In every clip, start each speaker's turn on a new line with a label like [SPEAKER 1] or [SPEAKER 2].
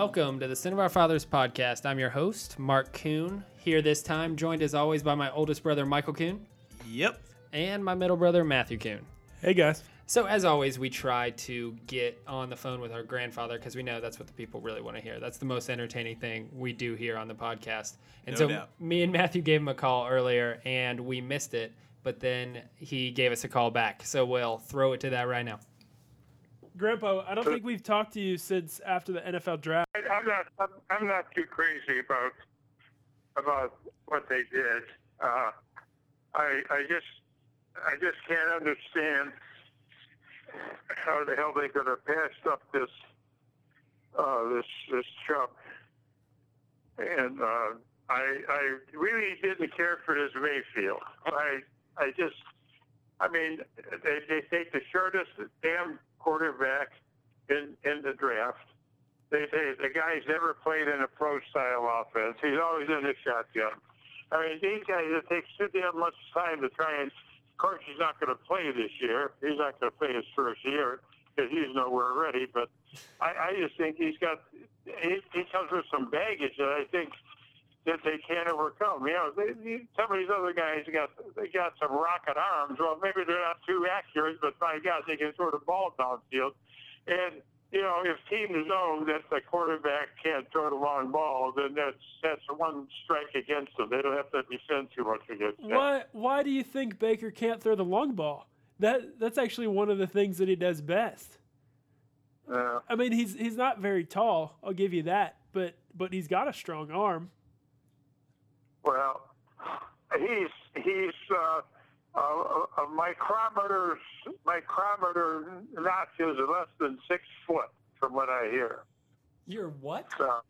[SPEAKER 1] Welcome to the Sin of Our Fathers podcast. I'm your host, Mark Kuhn, here this time, joined as always by my oldest brother, Michael Kuhn,
[SPEAKER 2] Yep.
[SPEAKER 1] and my middle brother, Matthew Kuhn.
[SPEAKER 2] Hey guys.
[SPEAKER 1] So, as always, we try to get on the phone with our grandfather because we know that's what the people really want to hear. That's the most entertaining thing we do here on the podcast. And
[SPEAKER 2] No
[SPEAKER 1] so,
[SPEAKER 2] doubt.
[SPEAKER 1] me and Matthew gave him a call earlier and we missed it, but then he gave us a call back. So, we'll throw it to that right now.
[SPEAKER 3] Grandpa, I don't think we've talked to you since after the NFL draft.
[SPEAKER 4] I'm not. I'm, I'm not too crazy about about what they did. Uh, I I just I just can't understand how the hell they could have passed up this uh, this this chump. And uh, I I really didn't care for this Mayfield. I I just I mean they they take the shortest damn quarterback in in the draft. They say the guy's never played in a pro style offense. He's always in the shotgun. I mean, these guys, it takes too damn much time to try and. Of course, he's not going to play this year. He's not going to play his first year because he's nowhere ready. But I, I just think he's got. He, he comes with some baggage that I think that they can't overcome. You know, they, they, some of these other guys got they got some rocket arms. Well, maybe they're not too accurate, but my God, they can throw the ball downfield. And you know, if teams know that the quarterback can't throw the long ball, then that's that's one strike against them. They don't have to defend too much against that.
[SPEAKER 3] Why why do you think Baker can't throw the long ball? That that's actually one of the things that he does best.
[SPEAKER 4] Uh,
[SPEAKER 3] I mean, he's he's not very tall, I'll give you that, but but he's got a strong arm.
[SPEAKER 4] Well, he's he's uh, a, a micrometer micrometer notch is less than six foot, from what I hear.
[SPEAKER 1] Your what?
[SPEAKER 4] So,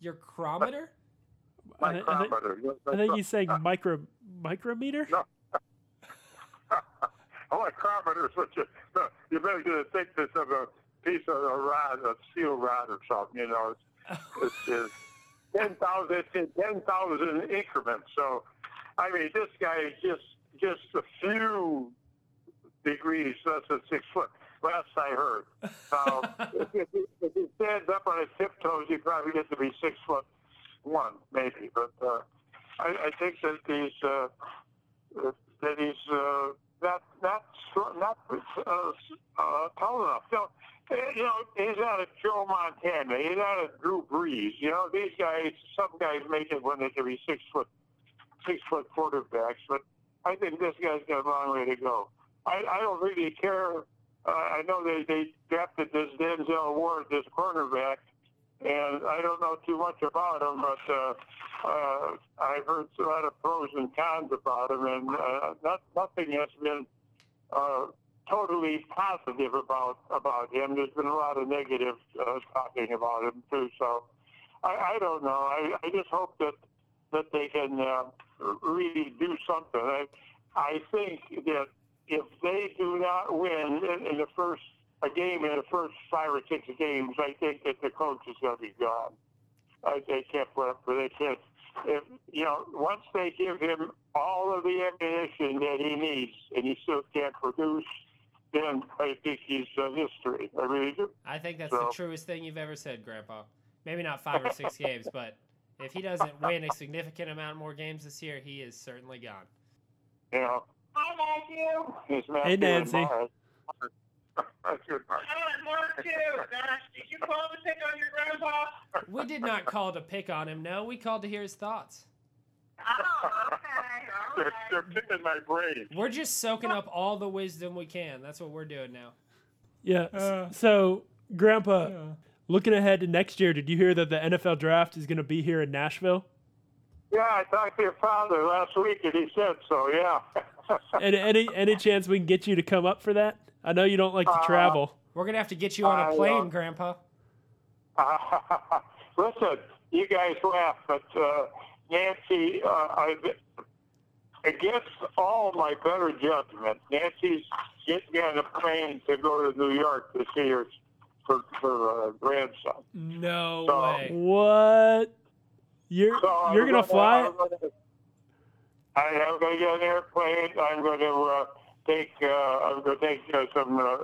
[SPEAKER 1] Your chrometer?
[SPEAKER 3] I, thi- I think,
[SPEAKER 4] micrometer.
[SPEAKER 3] I think he's saying micro micrometer.
[SPEAKER 4] No. a micrometer is what you. No, you better get a thickness of a piece of a rod, a steel rod or something. You know, it's, it's, it's ten thousand. It's in increments. So, I mean, this guy is just just a few degrees less than six foot. Last I heard. Now, if, if, he- if he stands up on his tiptoes, he probably gets to be six foot one, maybe. But uh, I, I think that he's uh, that he's uh, not not not uh, uh, tall enough. You know, you know, he's not a Joe Montana. He's not a Drew Brees. You know, these guys. Some guys make it when they can be six foot six foot quarterbacks, but I think this guy's got a long way to go. I, I don't really care. Uh, I know they, they drafted this Denzel Ward, this cornerback, and I don't know too much about him, but uh, uh, I've heard a lot of pros and cons about him, and uh, not, nothing has been uh, totally positive about about him. There's been a lot of negative uh, talking about him too. So I, I don't know. I, I just hope that that they can uh, really do something. I, I think that if they do not win in, in the first a game in the first five or six games, I think that the coach is going to be gone. I, they can't put up, they can't. If you know, once they give him all of the ammunition that he needs, and he still can't produce, then I think he's uh, history. I really do.
[SPEAKER 1] I think that's
[SPEAKER 4] So-
[SPEAKER 1] the truest thing you've ever said, Grandpa. Maybe not five or six games, but if he doesn't win a significant amount more games this year, he is certainly gone.
[SPEAKER 4] You know. Hi, Matthew. It's Matthew
[SPEAKER 3] Hey, Nancy.
[SPEAKER 4] and Mars. That's good, Mark.
[SPEAKER 5] Oh, Mark too. Gosh, did you call to pick on your grandpa?
[SPEAKER 1] We did not call to pick on him. No, we called to hear his thoughts.
[SPEAKER 5] Oh, okay. All
[SPEAKER 4] They're,
[SPEAKER 5] right.
[SPEAKER 4] they're picking my brain.
[SPEAKER 1] We're just soaking up all the wisdom we can. That's what we're doing now.
[SPEAKER 3] Yeah. s- so, Grandpa, looking ahead to next year, did you hear that the NFL draft is going to be here in Nashville?
[SPEAKER 4] Yeah, I talked to your father last week, and he said so. Yeah.
[SPEAKER 3] And any any chance we can get you to come up for that? I know you don't like to
[SPEAKER 4] Uh,
[SPEAKER 3] travel.
[SPEAKER 1] We're gonna have to get you on
[SPEAKER 4] I,
[SPEAKER 1] a
[SPEAKER 4] uh,
[SPEAKER 1] plane, Grandpa.
[SPEAKER 4] Listen, you guys laugh, but uh, Nancy, uh, I, against all my better judgment, Nancy's getting me on a plane to go to New York to see her for for uh, grandson.
[SPEAKER 1] No
[SPEAKER 4] So-
[SPEAKER 1] way.
[SPEAKER 3] What? You're
[SPEAKER 4] So
[SPEAKER 3] you're gonna fly?
[SPEAKER 4] I'm gonna, I am going to get an airplane. I'm going to uh, take. Uh, I'm going to take uh, some uh,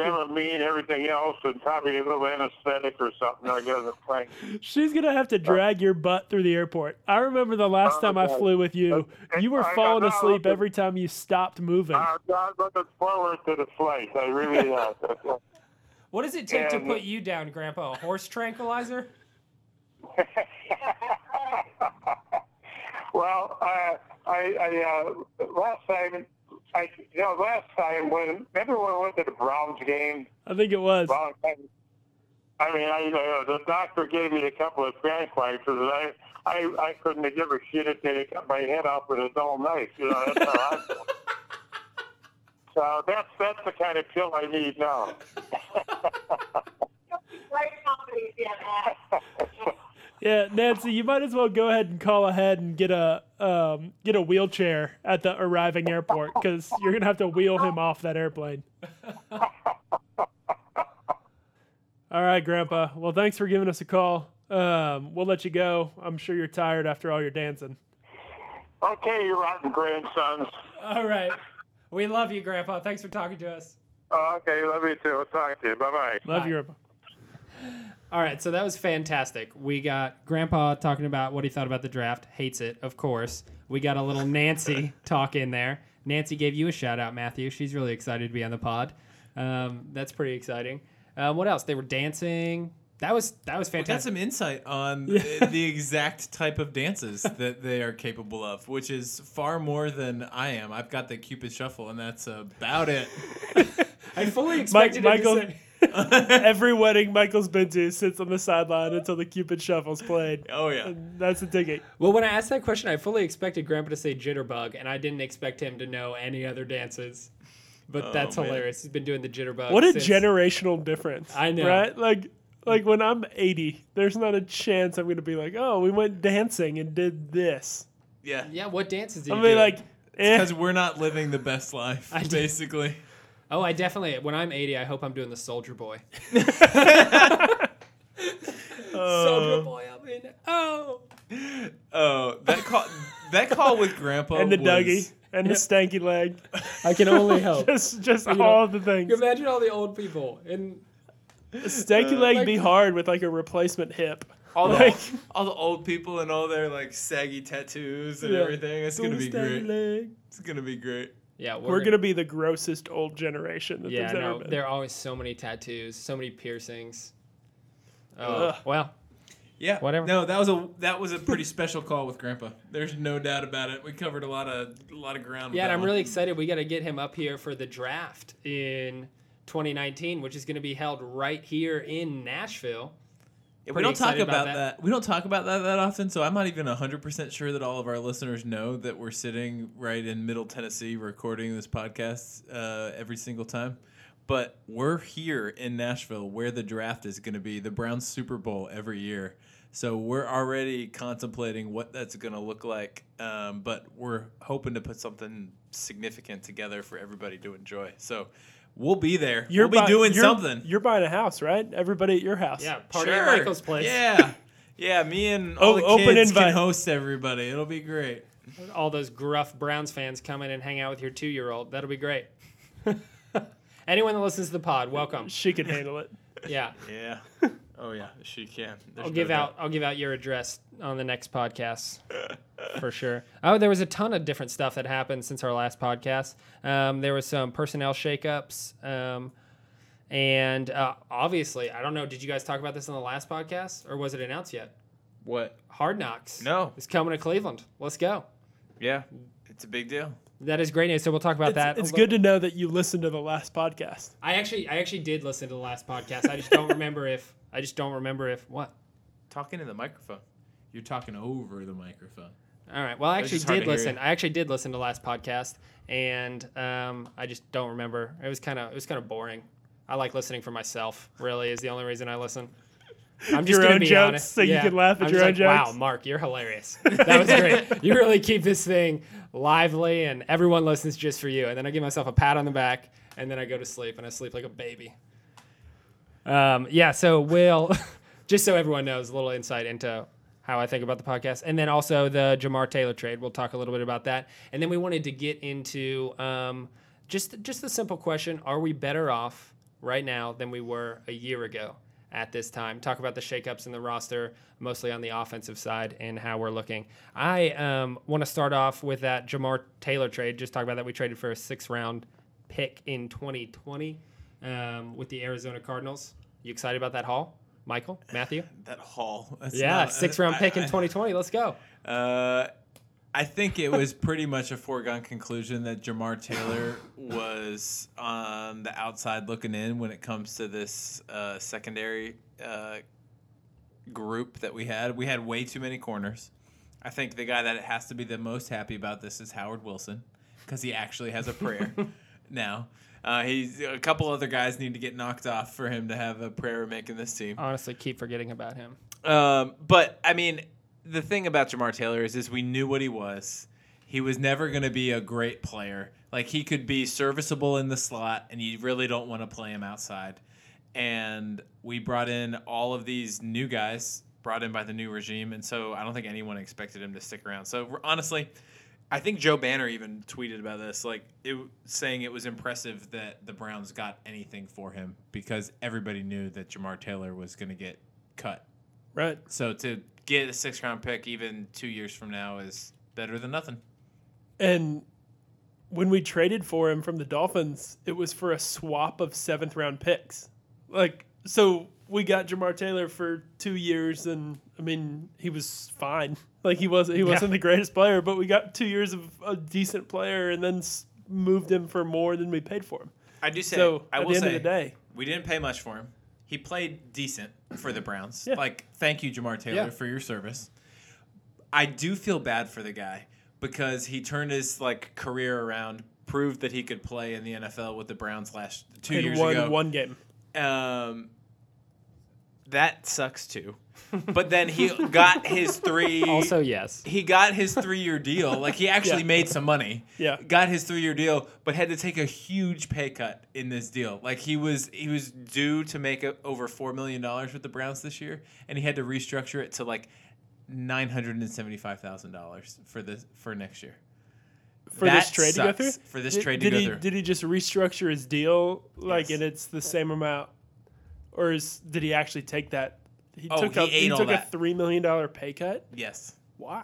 [SPEAKER 4] one of those uh, everything else, and probably a little anesthetic or something. I guess the plane.
[SPEAKER 3] She's gonna have to drag your butt through the airport. I remember the last time I flew with you. You were
[SPEAKER 4] I- I
[SPEAKER 3] falling
[SPEAKER 4] know,
[SPEAKER 3] asleep
[SPEAKER 4] but-
[SPEAKER 3] every time you stopped moving.
[SPEAKER 4] I'm not looking forward to the flight. I really am.
[SPEAKER 1] What does it take to put you down, Grandpa? A horse tranquilizer?
[SPEAKER 4] well, uh, I, I uh, last time, I you know last time when remember when we went to the Browns game.
[SPEAKER 3] I think it was.
[SPEAKER 4] Long. I mean, I, uh, the doctor gave me a couple of tranquilizers, and I, I, I couldn't have given a shit if they cut my head off with a dull knife. You know, that's how I feel. So that's that's the kind of pill I need now.
[SPEAKER 5] Great company, yeah.
[SPEAKER 3] Yeah, Nancy, you might as well go ahead and call ahead and get a um, get a wheelchair at the arriving airport because you're gonna have to wheel him off that airplane. All right, Grandpa. Well, thanks for giving us a call. Um, we'll let you go. I'm sure you're tired after all your dancing.
[SPEAKER 4] Okay, you rotten grandsons.
[SPEAKER 1] All right. We love you, Grandpa. Thanks for talking to us.
[SPEAKER 4] Oh, okay, love you too. I'll talk to you. Bye bye.
[SPEAKER 3] Love
[SPEAKER 1] Bye.
[SPEAKER 3] you, Grandpa.
[SPEAKER 1] All right, so that was fantastic. We got Grandpa talking about what he thought about the draft. Hates it, of course. We got a little Nancy talk in there. Nancy gave you a shout out, Matthew. She's really excited to be on the pod. Um, that's pretty exciting. Uh, what else? They were dancing. That was that was
[SPEAKER 6] Got
[SPEAKER 1] fantastic.
[SPEAKER 6] some insight on the, the exact type of dances that they are capable of, which is far more than I am. I've got the Cupid Shuffle, and that's about it.
[SPEAKER 1] I fully expected him to say,
[SPEAKER 3] every wedding Michael's been to sits on the sideline until the Cupid Shuffle's played.
[SPEAKER 6] Oh yeah,
[SPEAKER 3] And that's the ticket.
[SPEAKER 1] Well, when I asked that question, I fully expected Grandpa to say jitterbug, and I didn't expect him to know any other dances. But
[SPEAKER 6] Oh,
[SPEAKER 1] that's
[SPEAKER 6] man.
[SPEAKER 1] hilarious. He's been doing the jitterbug.
[SPEAKER 3] What a
[SPEAKER 1] since-
[SPEAKER 3] generational difference.
[SPEAKER 1] I know.
[SPEAKER 3] Right? Like like when I'm 80, there's not a chance I'm going to be like, "Oh, we went dancing and did this."
[SPEAKER 6] yeah.
[SPEAKER 1] Yeah, what dances did
[SPEAKER 3] I'm
[SPEAKER 1] you
[SPEAKER 3] gonna
[SPEAKER 1] do?
[SPEAKER 3] be like, eh.
[SPEAKER 6] Because we're not living the best life,
[SPEAKER 1] I did-
[SPEAKER 6] basically.
[SPEAKER 1] Oh, I definitely. When I'm 80, I hope I'm doing the Soldier Boy. Soldier uh, Boy, I'm in. Oh.
[SPEAKER 6] Oh, that call, that call with Grandpa
[SPEAKER 3] and the
[SPEAKER 6] was,
[SPEAKER 3] Dougie and the stanky leg.
[SPEAKER 1] I can only help.
[SPEAKER 3] just just
[SPEAKER 1] You know,
[SPEAKER 3] all the things.
[SPEAKER 1] Imagine all the old people and
[SPEAKER 3] Stanky leg
[SPEAKER 1] like-
[SPEAKER 3] be hard with like a replacement hip.
[SPEAKER 6] all the
[SPEAKER 3] Like-
[SPEAKER 6] all the old people and all their like saggy tattoos and
[SPEAKER 3] Yeah.
[SPEAKER 6] everything. It's gonna be
[SPEAKER 3] Stanky
[SPEAKER 6] great.
[SPEAKER 3] leg.
[SPEAKER 6] It's gonna be great.
[SPEAKER 1] Yeah,
[SPEAKER 3] We're gonna be the grossest old generation that
[SPEAKER 1] Yeah,
[SPEAKER 3] there's ever been.
[SPEAKER 1] there are always so many tattoos, so many piercings. Oh,
[SPEAKER 3] Ugh.
[SPEAKER 1] well,
[SPEAKER 6] Yeah,
[SPEAKER 1] Whatever.
[SPEAKER 6] No, that was a that was a pretty special call with Grandpa. There's no doubt about it. We covered a lot of a lot of ground.
[SPEAKER 1] yeah, and I'm
[SPEAKER 6] one.
[SPEAKER 1] really excited. We got to get him up here for the draft in 2019, which is going to be held right here in Nashville.
[SPEAKER 6] We don't talk about,
[SPEAKER 1] about
[SPEAKER 6] that.
[SPEAKER 1] that.
[SPEAKER 6] We don't talk about that that often, so I'm not even 100% sure that all of our listeners know that we're sitting right in Middle Tennessee recording this podcast uh, every single time. But we're here in Nashville where the draft is going to be, the Browns Super Bowl every year. So we're already contemplating what that's going to look like, um, but we're hoping to put something significant together for everybody to enjoy. So we'll be there. we'll be
[SPEAKER 3] buy-
[SPEAKER 6] doing
[SPEAKER 3] you're-
[SPEAKER 6] something.
[SPEAKER 3] You're buying a house, right? Everybody at your house.
[SPEAKER 1] Yeah, party
[SPEAKER 6] Sure.
[SPEAKER 1] at Michael's place.
[SPEAKER 6] Yeah. Yeah, me and
[SPEAKER 3] Oh,
[SPEAKER 6] all the
[SPEAKER 3] open
[SPEAKER 6] kids
[SPEAKER 3] invite.
[SPEAKER 6] can host everybody. It'll be great.
[SPEAKER 1] all those gruff Browns fans come in and hang out with your two-year-old. That'll be great. Anyone that listens to the pod, welcome.
[SPEAKER 3] She can handle it.
[SPEAKER 1] Yeah,
[SPEAKER 6] Yeah. Oh yeah, she can. There's
[SPEAKER 1] I'll give
[SPEAKER 6] doubt.
[SPEAKER 1] out. I'll give out your address on the next podcast for sure. Oh, there was a ton of different stuff that happened since our last podcast. Um, there was some personnel shakeups, um, and uh, obviously, I don't know. Did you guys talk about this on the last podcast, or was it announced yet?
[SPEAKER 6] What?
[SPEAKER 1] Hard Knocks.
[SPEAKER 6] No.
[SPEAKER 1] it's coming to Cleveland. Let's go.
[SPEAKER 6] Yeah. It's a big deal.
[SPEAKER 1] That is great news. So we'll talk about
[SPEAKER 3] It's,
[SPEAKER 1] that.
[SPEAKER 3] it's good to know that you listened to the last podcast.
[SPEAKER 1] I actually, I actually did listen to the last podcast. I just don't remember if. I just don't remember if what.
[SPEAKER 6] Talking in the microphone. You're talking over the microphone.
[SPEAKER 1] All right. Well, I actually did listen. I actually did listen to last podcast, and um, I just don't remember. It was kind of it was kind of boring. I like listening for myself. Really, is the only reason I listen. I'm just
[SPEAKER 3] Your
[SPEAKER 1] gonna
[SPEAKER 3] own
[SPEAKER 1] be
[SPEAKER 3] jokes,
[SPEAKER 1] honest.
[SPEAKER 3] so you can laugh at
[SPEAKER 1] I'm
[SPEAKER 3] your own
[SPEAKER 1] like,
[SPEAKER 3] jokes?
[SPEAKER 1] Wow, Mark, you're hilarious. That was great. you really keep this thing lively, and everyone listens just for you. And then I give myself a pat on the back, and then I go to sleep, and I sleep like a baby. Um, yeah. So Will, just so everyone knows, a little insight into how I think about the podcast, and then also the Jamar Taylor trade. We'll talk a little bit about that, and then we wanted to get into um, just just the simple question: Are we better off right now than we were a year ago at this time? Talk about the shakeups in the roster, mostly on the offensive side, and how we're looking. I um, want to start off with that Jamar Taylor trade. Just talk about that. We traded for a six round pick in 2020 um, with the Arizona Cardinals. You excited about that haul, Michael, Matthew?
[SPEAKER 6] That haul.
[SPEAKER 1] Yeah,
[SPEAKER 6] not-
[SPEAKER 1] six round
[SPEAKER 6] I-
[SPEAKER 1] pick in
[SPEAKER 6] I-
[SPEAKER 1] 2020. Let's go.
[SPEAKER 6] Uh, I think it was pretty much a foregone conclusion that Jamar Taylor was on the outside looking in when it comes to this uh, secondary uh, group that we had. We had way too many corners. I think the guy that has to be the most happy about this is Howard Wilson because he actually has a prayer now. Uh, he's a couple other guys need to get knocked off for him to have a prayer making this team.
[SPEAKER 1] Honestly, keep forgetting about him.
[SPEAKER 6] Um, but I mean, the thing about Jamar Taylor is, is we knew what he was. He was never going to be a great player. Like he could be serviceable in the slot, and you really don't want to play him outside. And we brought in all of these new guys brought in by the new regime, and so I don't think anyone expected him to stick around. So honestly, I think Joe Banner even tweeted about this, like it, saying it was impressive that the Browns got anything for him because everybody knew that Jamar Taylor was going to get cut
[SPEAKER 3] Right.
[SPEAKER 6] so to get a six round pick even two years from now is better than nothing.
[SPEAKER 3] And when we traded for him from the Dolphins, it was for a swap of seventh round picks. Like, so we got Jamar Taylor for two years, and I mean, he was fine. Like he wasn't he wasn't the greatest player, but we got two years of a decent player, and then moved him for more than we paid for him.
[SPEAKER 6] I do say,
[SPEAKER 3] So
[SPEAKER 6] I
[SPEAKER 3] at
[SPEAKER 6] will
[SPEAKER 3] the end
[SPEAKER 6] say,
[SPEAKER 3] of the day,
[SPEAKER 6] we didn't pay much for him. He played decent for the Browns.
[SPEAKER 3] Yeah.
[SPEAKER 6] Like, thank you, Jamar Taylor,
[SPEAKER 1] Yeah.
[SPEAKER 6] for your service. I do feel bad for the guy because he turned his like career around, proved that he could play in the NFL with the Browns last two
[SPEAKER 3] and
[SPEAKER 6] years
[SPEAKER 3] won
[SPEAKER 6] ago.
[SPEAKER 3] one game.
[SPEAKER 6] Um, that sucks too. But then he got his three.
[SPEAKER 1] Also, yes.
[SPEAKER 6] he got his three year deal. Like he actually
[SPEAKER 3] Yeah.
[SPEAKER 6] made some money.
[SPEAKER 3] Yeah.
[SPEAKER 6] Got his three year deal, but had to take a huge pay cut in this deal. Like he was he was due to make a, over four million dollars with the Browns this year, and he had to restructure it to like nine hundred and seventy five thousand dollars for this for next year.
[SPEAKER 3] For
[SPEAKER 6] That
[SPEAKER 3] this trade to go through?
[SPEAKER 6] For this
[SPEAKER 3] Did-
[SPEAKER 6] trade to
[SPEAKER 3] did
[SPEAKER 6] go
[SPEAKER 3] he,
[SPEAKER 6] through.
[SPEAKER 3] Did he just restructure his deal, like,
[SPEAKER 6] Yes.
[SPEAKER 3] and it's the same amount? Or is, did he actually take that? He
[SPEAKER 6] Oh,
[SPEAKER 3] took,
[SPEAKER 6] he
[SPEAKER 3] a,
[SPEAKER 6] ate
[SPEAKER 3] he
[SPEAKER 6] all
[SPEAKER 3] took a $3 million pay cut?
[SPEAKER 6] Yes.
[SPEAKER 3] Why?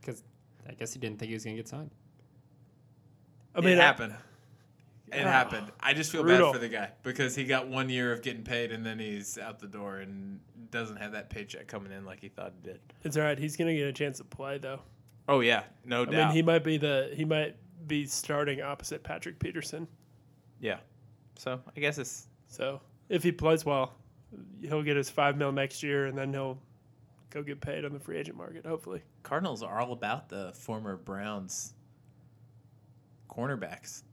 [SPEAKER 1] Because I guess he didn't think he was going to get signed.
[SPEAKER 3] I mean,
[SPEAKER 6] it
[SPEAKER 3] I-
[SPEAKER 6] happened. It
[SPEAKER 3] Ah,
[SPEAKER 6] happened. I just feel
[SPEAKER 3] brutal.
[SPEAKER 6] bad for the guy because he got one year of getting paid and then he's out the door and doesn't have that paycheck coming in like he thought he did.
[SPEAKER 3] It's all right. He's going to get a chance to play, though.
[SPEAKER 6] Oh yeah, no
[SPEAKER 3] I
[SPEAKER 6] doubt.
[SPEAKER 3] mean, he might be the he might be starting opposite Patrick Peterson.
[SPEAKER 6] yeah. So I guess it's
[SPEAKER 3] So if he plays well, he'll get his five mil next year, and then he'll go get paid on the free agent market. Hopefully,
[SPEAKER 6] Cardinals are all about the former Browns cornerbacks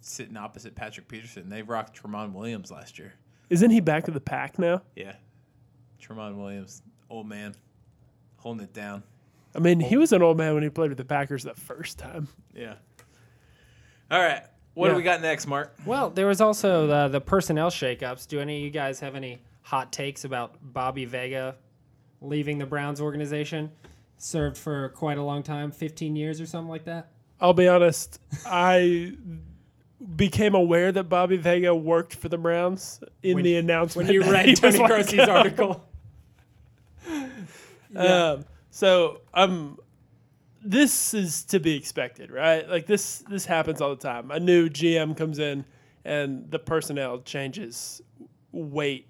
[SPEAKER 6] sitting opposite Patrick Peterson. They rocked Tramon Williams last year.
[SPEAKER 3] isn't he back to the pack now?
[SPEAKER 6] Yeah. Tramon Williams, old man, holding it down.
[SPEAKER 3] I mean, he was an old man when he played with the Packers the first time.
[SPEAKER 6] Yeah. All right. What
[SPEAKER 3] Yeah.
[SPEAKER 6] do we got next, Mark?
[SPEAKER 1] Well, there was also the, the personnel shakeups. Do any of you guys have any hot takes about Bobby Vega leaving the Browns organization? Served for quite a long time, 15 years or something like that.
[SPEAKER 3] I'll be honest, I became aware that Bobby Vega worked for the Browns in
[SPEAKER 1] When-
[SPEAKER 3] the announcement.
[SPEAKER 1] When you
[SPEAKER 3] that
[SPEAKER 1] read
[SPEAKER 3] was
[SPEAKER 1] Tony
[SPEAKER 3] let
[SPEAKER 1] Croce's
[SPEAKER 3] go.
[SPEAKER 1] article.
[SPEAKER 3] Um, so um, this is to be expected, right? Like this this happens all the time. A new GM comes in and the personnel changes weight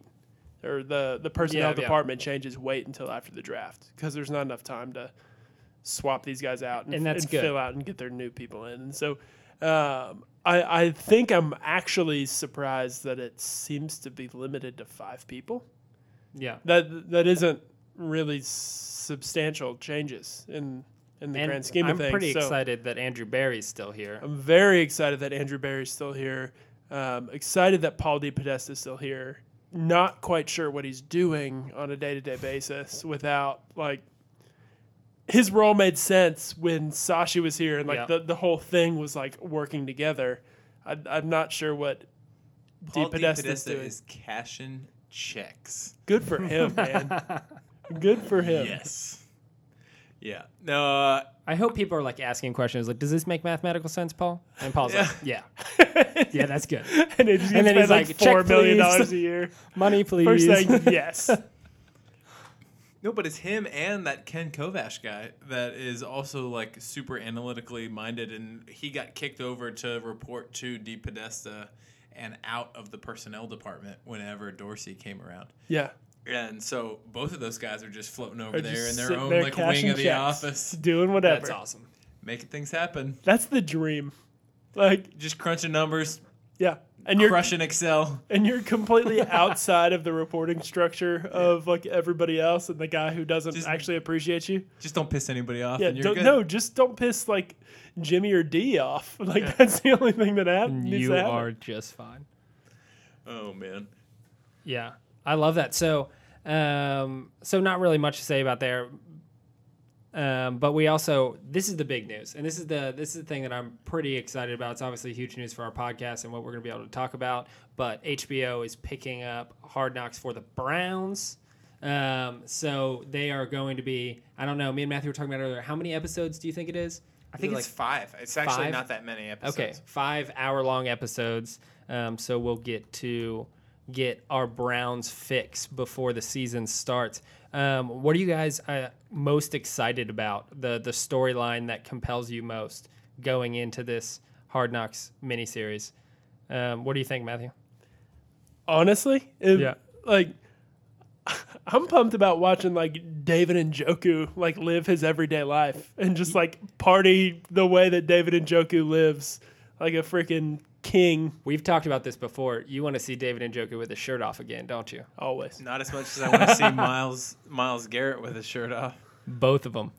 [SPEAKER 3] or the the personnel
[SPEAKER 1] Yeah, yeah.
[SPEAKER 3] department changes weight until after the draft because there's not enough time to swap these guys out and,
[SPEAKER 1] And that's good.
[SPEAKER 3] fill out and get their new people in. And so um, I I think I'm actually surprised that it seems to be limited to five people
[SPEAKER 1] Yeah.
[SPEAKER 3] that that isn't really substantial changes in in the
[SPEAKER 1] And
[SPEAKER 3] grand scheme of
[SPEAKER 1] I'm
[SPEAKER 3] of things.
[SPEAKER 1] pretty
[SPEAKER 3] So
[SPEAKER 1] excited that Andrew Berry's still here.
[SPEAKER 3] I'm very excited that Andrew Berry's still here. Um, excited that Paul DePodesta is still here. Not quite sure what he's doing on a day to day basis without like his role made sense when Sashi was here and like
[SPEAKER 1] Yeah.
[SPEAKER 3] the, the whole thing was like working together. I, I'm not sure what
[SPEAKER 6] Paul
[SPEAKER 3] D. DePodesta's
[SPEAKER 6] Podesta
[SPEAKER 3] doing.
[SPEAKER 6] is cashing checks.
[SPEAKER 3] Good for him, man. Good for him.
[SPEAKER 6] Yes. Yeah. No. Uh,
[SPEAKER 1] I hope people are like asking questions like, "Does this make mathematical sense, Paul?" And Paul's like, "Yeah, yeah, that's good.
[SPEAKER 3] and then he's
[SPEAKER 1] And then he's
[SPEAKER 3] like,
[SPEAKER 1] like,
[SPEAKER 3] four
[SPEAKER 1] "Check,
[SPEAKER 3] million
[SPEAKER 1] please."
[SPEAKER 3] dollars a year.
[SPEAKER 1] Money, please."
[SPEAKER 3] First thing, yes.
[SPEAKER 6] no, but it's him and that Ken Kovash guy that is also like super analytically minded, and he got kicked over to report to DePodesta and out of the personnel department whenever Dorsey came around.
[SPEAKER 3] Yeah.
[SPEAKER 6] And so both of those guys are just floating over
[SPEAKER 3] Or
[SPEAKER 6] there in their own
[SPEAKER 3] there
[SPEAKER 6] like wing of the
[SPEAKER 3] checks,
[SPEAKER 6] office,
[SPEAKER 3] doing whatever.
[SPEAKER 1] that's awesome.
[SPEAKER 6] making things happen.
[SPEAKER 3] That's the dream. Like,
[SPEAKER 6] Just crunching numbers,
[SPEAKER 3] yeah. And you're
[SPEAKER 6] crushing Excel.
[SPEAKER 3] and you're completely outside of the reporting structure of like everybody else and the guy who doesn't
[SPEAKER 6] Just-
[SPEAKER 3] actually appreciate you.
[SPEAKER 6] Just don't piss anybody off,
[SPEAKER 3] Yeah,
[SPEAKER 6] and you're
[SPEAKER 3] don't,
[SPEAKER 6] good.
[SPEAKER 3] no, just don't piss like Jimmy or D off. Like that's the only thing that happens.
[SPEAKER 1] You are just fine.
[SPEAKER 6] Oh man.
[SPEAKER 1] Yeah, I love that. So, um, so not really much to say about there. Um, but we also this is the big news, and this is the this is the thing that I'm pretty excited about. It's obviously huge news for our podcast and what we're going to be able to talk about. But HBO is picking up Hard Knocks for the Browns. Um, so they are going to be. I don't know. Me and Matthew were talking about earlier. How many episodes do you think it is?
[SPEAKER 7] I think it's five. It's actually
[SPEAKER 1] five?
[SPEAKER 7] not that many episodes.
[SPEAKER 1] Okay, five hour long episodes. Um, so we'll get to get our Browns fix before the season starts. Um, what are you guys uh, most excited about? The the storyline that compels you most going into this Hard Knocks miniseries. Um, what do you think, Matthew?
[SPEAKER 3] honestly, if,
[SPEAKER 1] Yeah.
[SPEAKER 3] like I'm pumped about watching like David Njoku like live his everyday life and just like party the way that David Njoku lives, like a freaking king
[SPEAKER 1] We've talked about this before. You want to see David Njoku with his shirt off again, don't you?
[SPEAKER 3] always.
[SPEAKER 6] Not as much as I want to see Myles Myles Garrett with his shirt off.
[SPEAKER 1] Both of them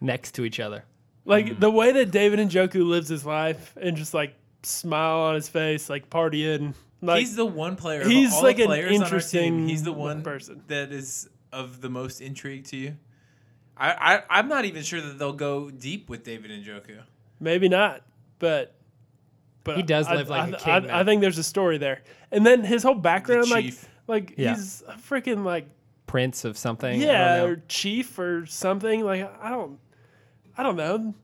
[SPEAKER 1] next to each other.
[SPEAKER 3] Like the way that David Njoku lives his life and just like smile on his face, like partying. Like
[SPEAKER 6] he's the one player.
[SPEAKER 3] he's
[SPEAKER 6] of all
[SPEAKER 3] like
[SPEAKER 6] the
[SPEAKER 3] an
[SPEAKER 6] players on team,
[SPEAKER 3] interesting
[SPEAKER 6] He's the one
[SPEAKER 3] person.
[SPEAKER 6] that is of the most intrigue to you. I, I I'm not even sure that they'll go deep with David Njoku.
[SPEAKER 3] maybe not, but but
[SPEAKER 1] He does
[SPEAKER 3] I-
[SPEAKER 1] live like
[SPEAKER 3] I,
[SPEAKER 1] a
[SPEAKER 3] I-
[SPEAKER 1] king,
[SPEAKER 3] I,
[SPEAKER 1] man.
[SPEAKER 3] think there's a story there, and then his whole background, like like
[SPEAKER 1] Yeah.
[SPEAKER 3] he's a freaking like
[SPEAKER 1] Prince of something. I
[SPEAKER 3] yeah,
[SPEAKER 1] don't know.
[SPEAKER 3] or chief or something. Like I don't, I don't know.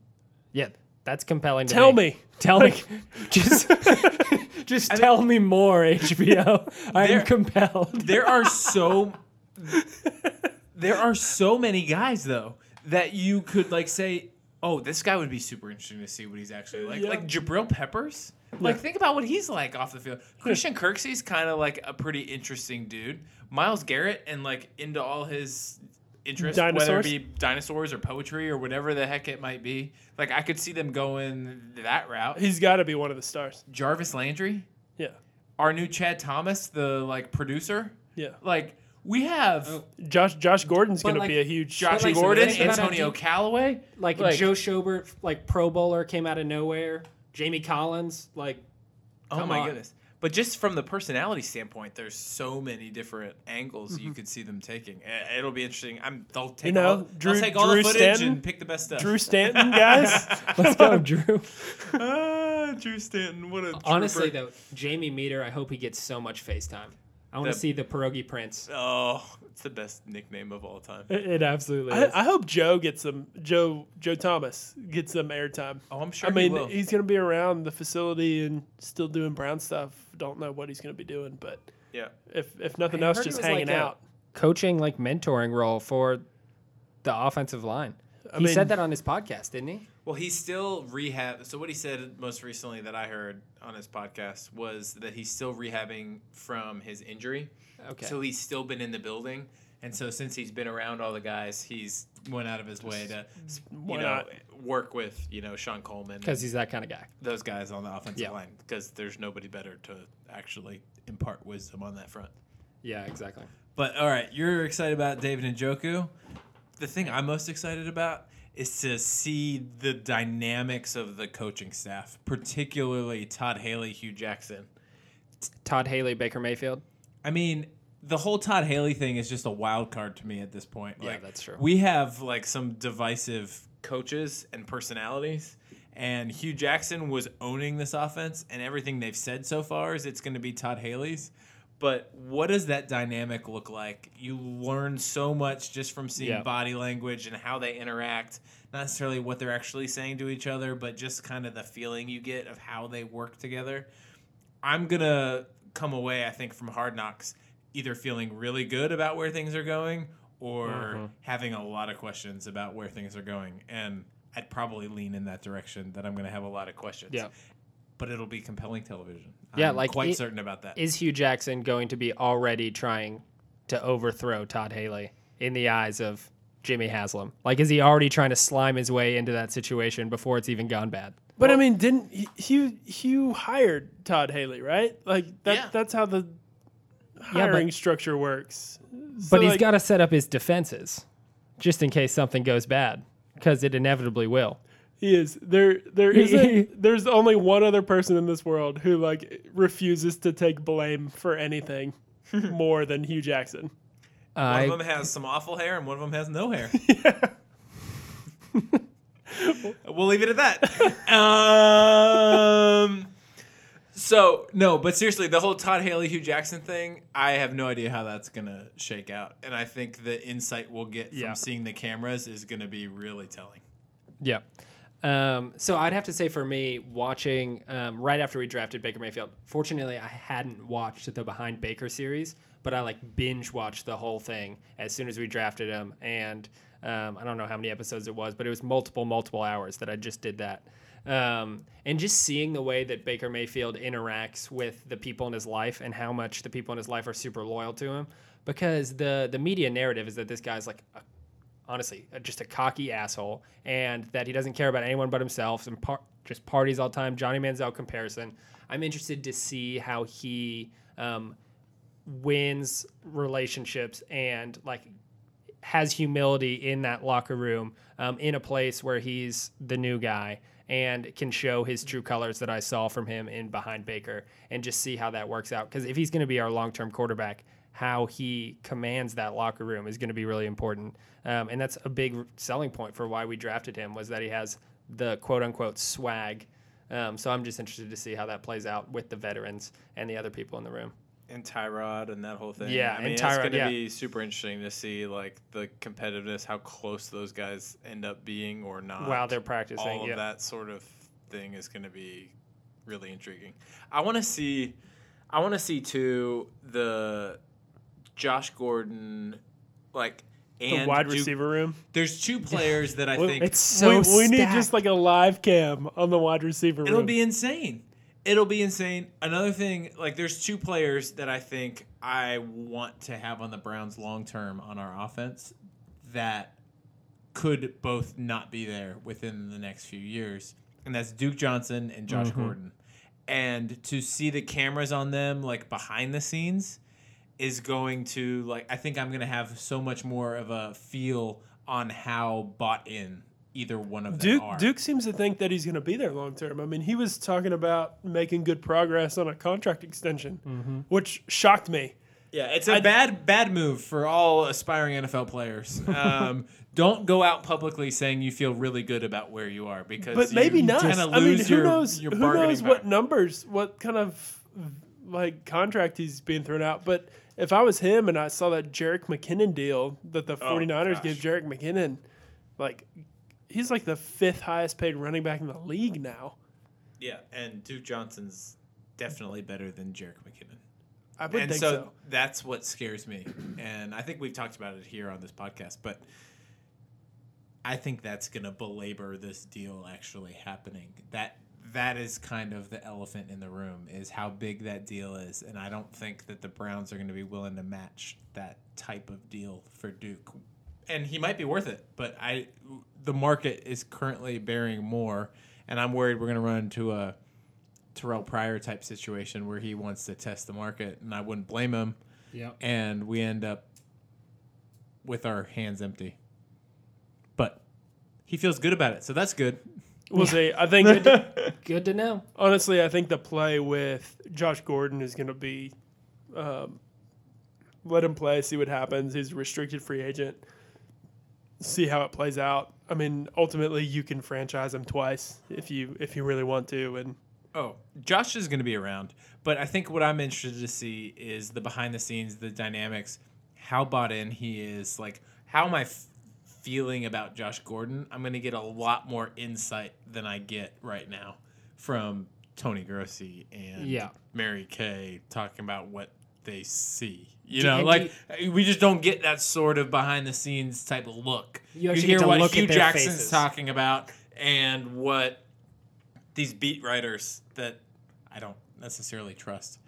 [SPEAKER 1] yeah. That's compelling. To
[SPEAKER 3] Tell me.
[SPEAKER 1] Tell me. Just, just tell me more, HBO. I'm compelled.
[SPEAKER 6] There are so there are so many guys though that you could like say, oh, this guy would be super interesting to see what he's actually like.
[SPEAKER 3] Yeah.
[SPEAKER 6] Like Jabril Peppers. Like think about what he's like off the field. Christian Kirksey's kind of like a pretty interesting dude. Myles Garrett and like into all his interests, whether it be dinosaurs or poetry or whatever the heck it might be. Like I could see them going that route.
[SPEAKER 3] He's got to be one of the stars.
[SPEAKER 6] Jarvis Landry,
[SPEAKER 3] Yeah,
[SPEAKER 6] our new Chad Thomas, the like producer.
[SPEAKER 3] yeah.
[SPEAKER 6] Like we have
[SPEAKER 3] Josh Josh Gordon's
[SPEAKER 1] But,
[SPEAKER 3] gonna be a huge.
[SPEAKER 6] Josh
[SPEAKER 1] like,
[SPEAKER 6] Gordon,
[SPEAKER 1] think about how
[SPEAKER 6] Antonio
[SPEAKER 1] deep-
[SPEAKER 6] Callaway.
[SPEAKER 1] Like,
[SPEAKER 6] Like-
[SPEAKER 1] Joe Schobert, like Pro Bowler, came out of nowhere. Jamie Collins, like,
[SPEAKER 6] Oh my
[SPEAKER 1] on.
[SPEAKER 6] goodness! But just from the personality standpoint, there's so many different angles you could see them taking. It'll be interesting. I'm. They'll take You
[SPEAKER 3] know,
[SPEAKER 6] all.
[SPEAKER 3] Drew-
[SPEAKER 6] they'll take all
[SPEAKER 3] Drew
[SPEAKER 6] the footage
[SPEAKER 3] Stanton?
[SPEAKER 6] and pick the best stuff.
[SPEAKER 3] Drew Stanton, guys.
[SPEAKER 1] let's go, Drew.
[SPEAKER 6] ah, Drew Stanton. What a
[SPEAKER 1] Honestly,
[SPEAKER 6] trooper.
[SPEAKER 1] though, Jamie Meder, I hope he gets so much FaceTime. I want to see the pierogi prince.
[SPEAKER 6] Oh, it's the best nickname of all time.
[SPEAKER 1] It, it absolutely is.
[SPEAKER 3] I, I hope Joe gets some. Joe Joe Thomas gets some airtime.
[SPEAKER 6] Oh, I'm sure
[SPEAKER 3] I mean,
[SPEAKER 6] he will.
[SPEAKER 3] he's gonna be around the facility and still doing Brown stuff. Don't know what he's gonna be doing, but
[SPEAKER 6] yeah.
[SPEAKER 3] if if nothing
[SPEAKER 1] I
[SPEAKER 3] else, just hanging
[SPEAKER 1] like
[SPEAKER 3] out.
[SPEAKER 1] Coaching, like, mentoring role for the offensive line. He
[SPEAKER 3] mean-
[SPEAKER 1] said that on his podcast, didn't he?
[SPEAKER 6] Well, he's still rehab. So what he said most recently that I heard on his podcast was that he's still rehabbing from his injury.
[SPEAKER 1] Okay.
[SPEAKER 6] So he's still been in the building, and so since he's been around all the guys, he's went out of his way to you know
[SPEAKER 3] not?
[SPEAKER 6] work with you know Shon Coleman
[SPEAKER 1] Because he's that kind of guy.
[SPEAKER 6] those guys on the offensive
[SPEAKER 1] Yeah.
[SPEAKER 6] line because there's nobody better to actually impart wisdom on that front.
[SPEAKER 1] Yeah, exactly.
[SPEAKER 6] But all right, you're excited about David Njoku. The thing I'm most excited about is to see the dynamics of the coaching staff, particularly Todd Haley, Hue Jackson.
[SPEAKER 1] Todd Haley, Baker Mayfield.
[SPEAKER 6] I mean, the whole Todd Haley thing is just a wild card to me at this point.
[SPEAKER 1] Yeah,
[SPEAKER 6] Like,
[SPEAKER 1] that's true.
[SPEAKER 6] We have like some divisive coaches and personalities, and Hue Jackson was owning this offense, and everything they've said so far is it's going to be Todd Haley's. But what does that dynamic look like? You learn so much just from seeing
[SPEAKER 1] Yeah.
[SPEAKER 6] body language and how they interact. Not necessarily what they're actually saying to each other, but just kind of the feeling you get of how they work together. I'm gonna come away, I think, from Hard Knocks either feeling really good about where things are going or
[SPEAKER 1] Mm-hmm.
[SPEAKER 6] having a lot of questions about where things are going. And I'd probably lean in that direction that I'm gonna have a lot of questions.
[SPEAKER 1] Yeah.
[SPEAKER 6] But it'll be compelling television.
[SPEAKER 1] Yeah,
[SPEAKER 6] I'm
[SPEAKER 1] like,
[SPEAKER 6] quite
[SPEAKER 1] it-
[SPEAKER 6] certain about that.
[SPEAKER 1] Is Hue Jackson going to be already trying to overthrow Todd Haley in the eyes of Jimmy Haslam? Like, is he already trying to slime his way into that situation before it's even gone bad?
[SPEAKER 3] But I mean, didn't Hue Hue hired Todd Haley, right? Like that.
[SPEAKER 6] Yeah.
[SPEAKER 3] That's how the
[SPEAKER 1] Yeah, but-
[SPEAKER 3] hiring structure works.
[SPEAKER 1] But he's got to set up his defenses just in case something goes bad, because it inevitably will.
[SPEAKER 3] He is there. There isn't. there's only one other person in this world who like refuses to take blame for anything more than Hue Jackson.
[SPEAKER 6] one of them has some awful hair and one of them has no hair. we'll leave it at that. Um, so no, but seriously, the whole Todd Haley Hue Jackson thing, I have no idea how that's gonna shake out, and I think the insight we'll get from
[SPEAKER 1] Yeah.
[SPEAKER 6] seeing the cameras is gonna be really telling.
[SPEAKER 1] Yeah. Um, so I'd have to say for me, watching um, right after we drafted Baker Mayfield, fortunately I hadn't watched the Behind Baker series, but I like binge watched the whole thing as soon as we drafted him. And um, I don't know how many episodes it was, but it was multiple, multiple hours that I just did that. Um, and just seeing the way that Baker Mayfield interacts with the people in his life and how much the people in his life are super loyal to him. Because the the media narrative is that this guy's like a honestly uh, just a cocky asshole and that he doesn't care about anyone but himself and par- just parties all the time johnny manziel comparison i'm interested to see how he um, wins relationships and like has humility in that locker room um, in a place where he's the new guy and can show his true colors that I saw from him in behind Baker and just see how that works out. Because if he's going to be our long term quarterback, how he commands that locker room is going to be really important. Um, and that's a big selling point for why we drafted him was that he has the quote unquote swag. Um, so I'm just interested to see how that plays out with the veterans and the other people in the room.
[SPEAKER 6] and Tyrod and that whole thing.
[SPEAKER 1] Yeah,
[SPEAKER 6] I
[SPEAKER 1] and
[SPEAKER 6] mean, it's
[SPEAKER 1] Tyrod,
[SPEAKER 6] going to
[SPEAKER 1] yeah.
[SPEAKER 6] be super interesting to see like the competitiveness, how close those guys end up being or not.
[SPEAKER 1] While they're practicing,
[SPEAKER 6] all
[SPEAKER 1] yeah.
[SPEAKER 6] of that sort of thing is going to be really intriguing. I want to see, I want to see too the Josh Gordon like
[SPEAKER 3] The wide
[SPEAKER 6] Duke-
[SPEAKER 3] receiver room.
[SPEAKER 6] There's two players that I
[SPEAKER 3] Well,
[SPEAKER 6] think
[SPEAKER 1] It's so
[SPEAKER 3] we, we need just like a live cam on the wide receiver room.
[SPEAKER 6] It'll
[SPEAKER 3] room.
[SPEAKER 6] be insane. It'll be insane. Another thing, like there's two players that I think I want to have on the Browns long term on our offense that could both not be there within the next few years, and that's Duke Johnson and Josh mm-hmm. Gordon. And to see the cameras on them like behind the scenes is going to like I think I'm going to have so much more of a feel on how bought in either one of them
[SPEAKER 3] Duke
[SPEAKER 6] are.
[SPEAKER 3] Duke seems to think that he's going to be there long term. I mean, he was talking about making good progress on a contract extension,
[SPEAKER 1] Mm-hmm.
[SPEAKER 3] which shocked me.
[SPEAKER 6] Yeah, it's a bad bad move for all aspiring NFL players. Um, don't go out publicly saying you feel really good about where you are because
[SPEAKER 3] But maybe not.
[SPEAKER 6] kinda
[SPEAKER 3] I mean, who
[SPEAKER 6] your-
[SPEAKER 3] knows?
[SPEAKER 6] your
[SPEAKER 3] who
[SPEAKER 6] bargaining
[SPEAKER 3] knows what
[SPEAKER 6] power.
[SPEAKER 3] numbers, what kind of like contract he's being thrown out? But if I was him and I saw that Jerick McKinnon deal that the 49ers
[SPEAKER 6] gosh.
[SPEAKER 3] gave Jerick McKinnon, like he's like the fifth highest paid running back in the league now.
[SPEAKER 6] Yeah, and Duke Johnson's definitely better than Jerick McKinnon.
[SPEAKER 3] I would
[SPEAKER 6] and
[SPEAKER 3] think
[SPEAKER 6] so,
[SPEAKER 3] so.
[SPEAKER 6] that's what scares me. And I think we've talked about it here on this podcast, but I think that's going to belabor this deal actually happening. That that is kind of the elephant in the room is how big that deal is, and I don't think that the Browns are going to be willing to match that type of deal for Duke. And he might be worth it, but I the market is currently bearing more, and I'm worried we're going to run into a Terrelle Pryor type situation where he wants to test the market, and I wouldn't blame him.
[SPEAKER 1] Yep.
[SPEAKER 6] And we end up with our hands empty. But he feels good about it, so that's good.
[SPEAKER 3] We'll see. I think
[SPEAKER 1] Good to know.
[SPEAKER 3] honestly, I think the play with Josh Gordon is going to be um, let him play, see what happens. He's a restricted free agent. See how it plays out. I mean, ultimately, you can franchise him twice if you if you really want to, and
[SPEAKER 6] Oh, Josh is going to be around, but I think what I'm interested to see is the behind the scenes, the dynamics, how bought in he is. Like, how am I f- feeling about Josh Gordon? I'm going to get a lot more insight than I get right now from Tony Grossi and
[SPEAKER 1] Yeah.
[SPEAKER 6] Mary Kay talking about what they see. You know,
[SPEAKER 1] and
[SPEAKER 6] like uh, we just don't get that sort of behind the scenes type of look.
[SPEAKER 1] You actually
[SPEAKER 6] hear what
[SPEAKER 1] look Hue
[SPEAKER 6] Jackson's
[SPEAKER 1] faces.
[SPEAKER 6] talking about and what these beat writers that I don't necessarily trust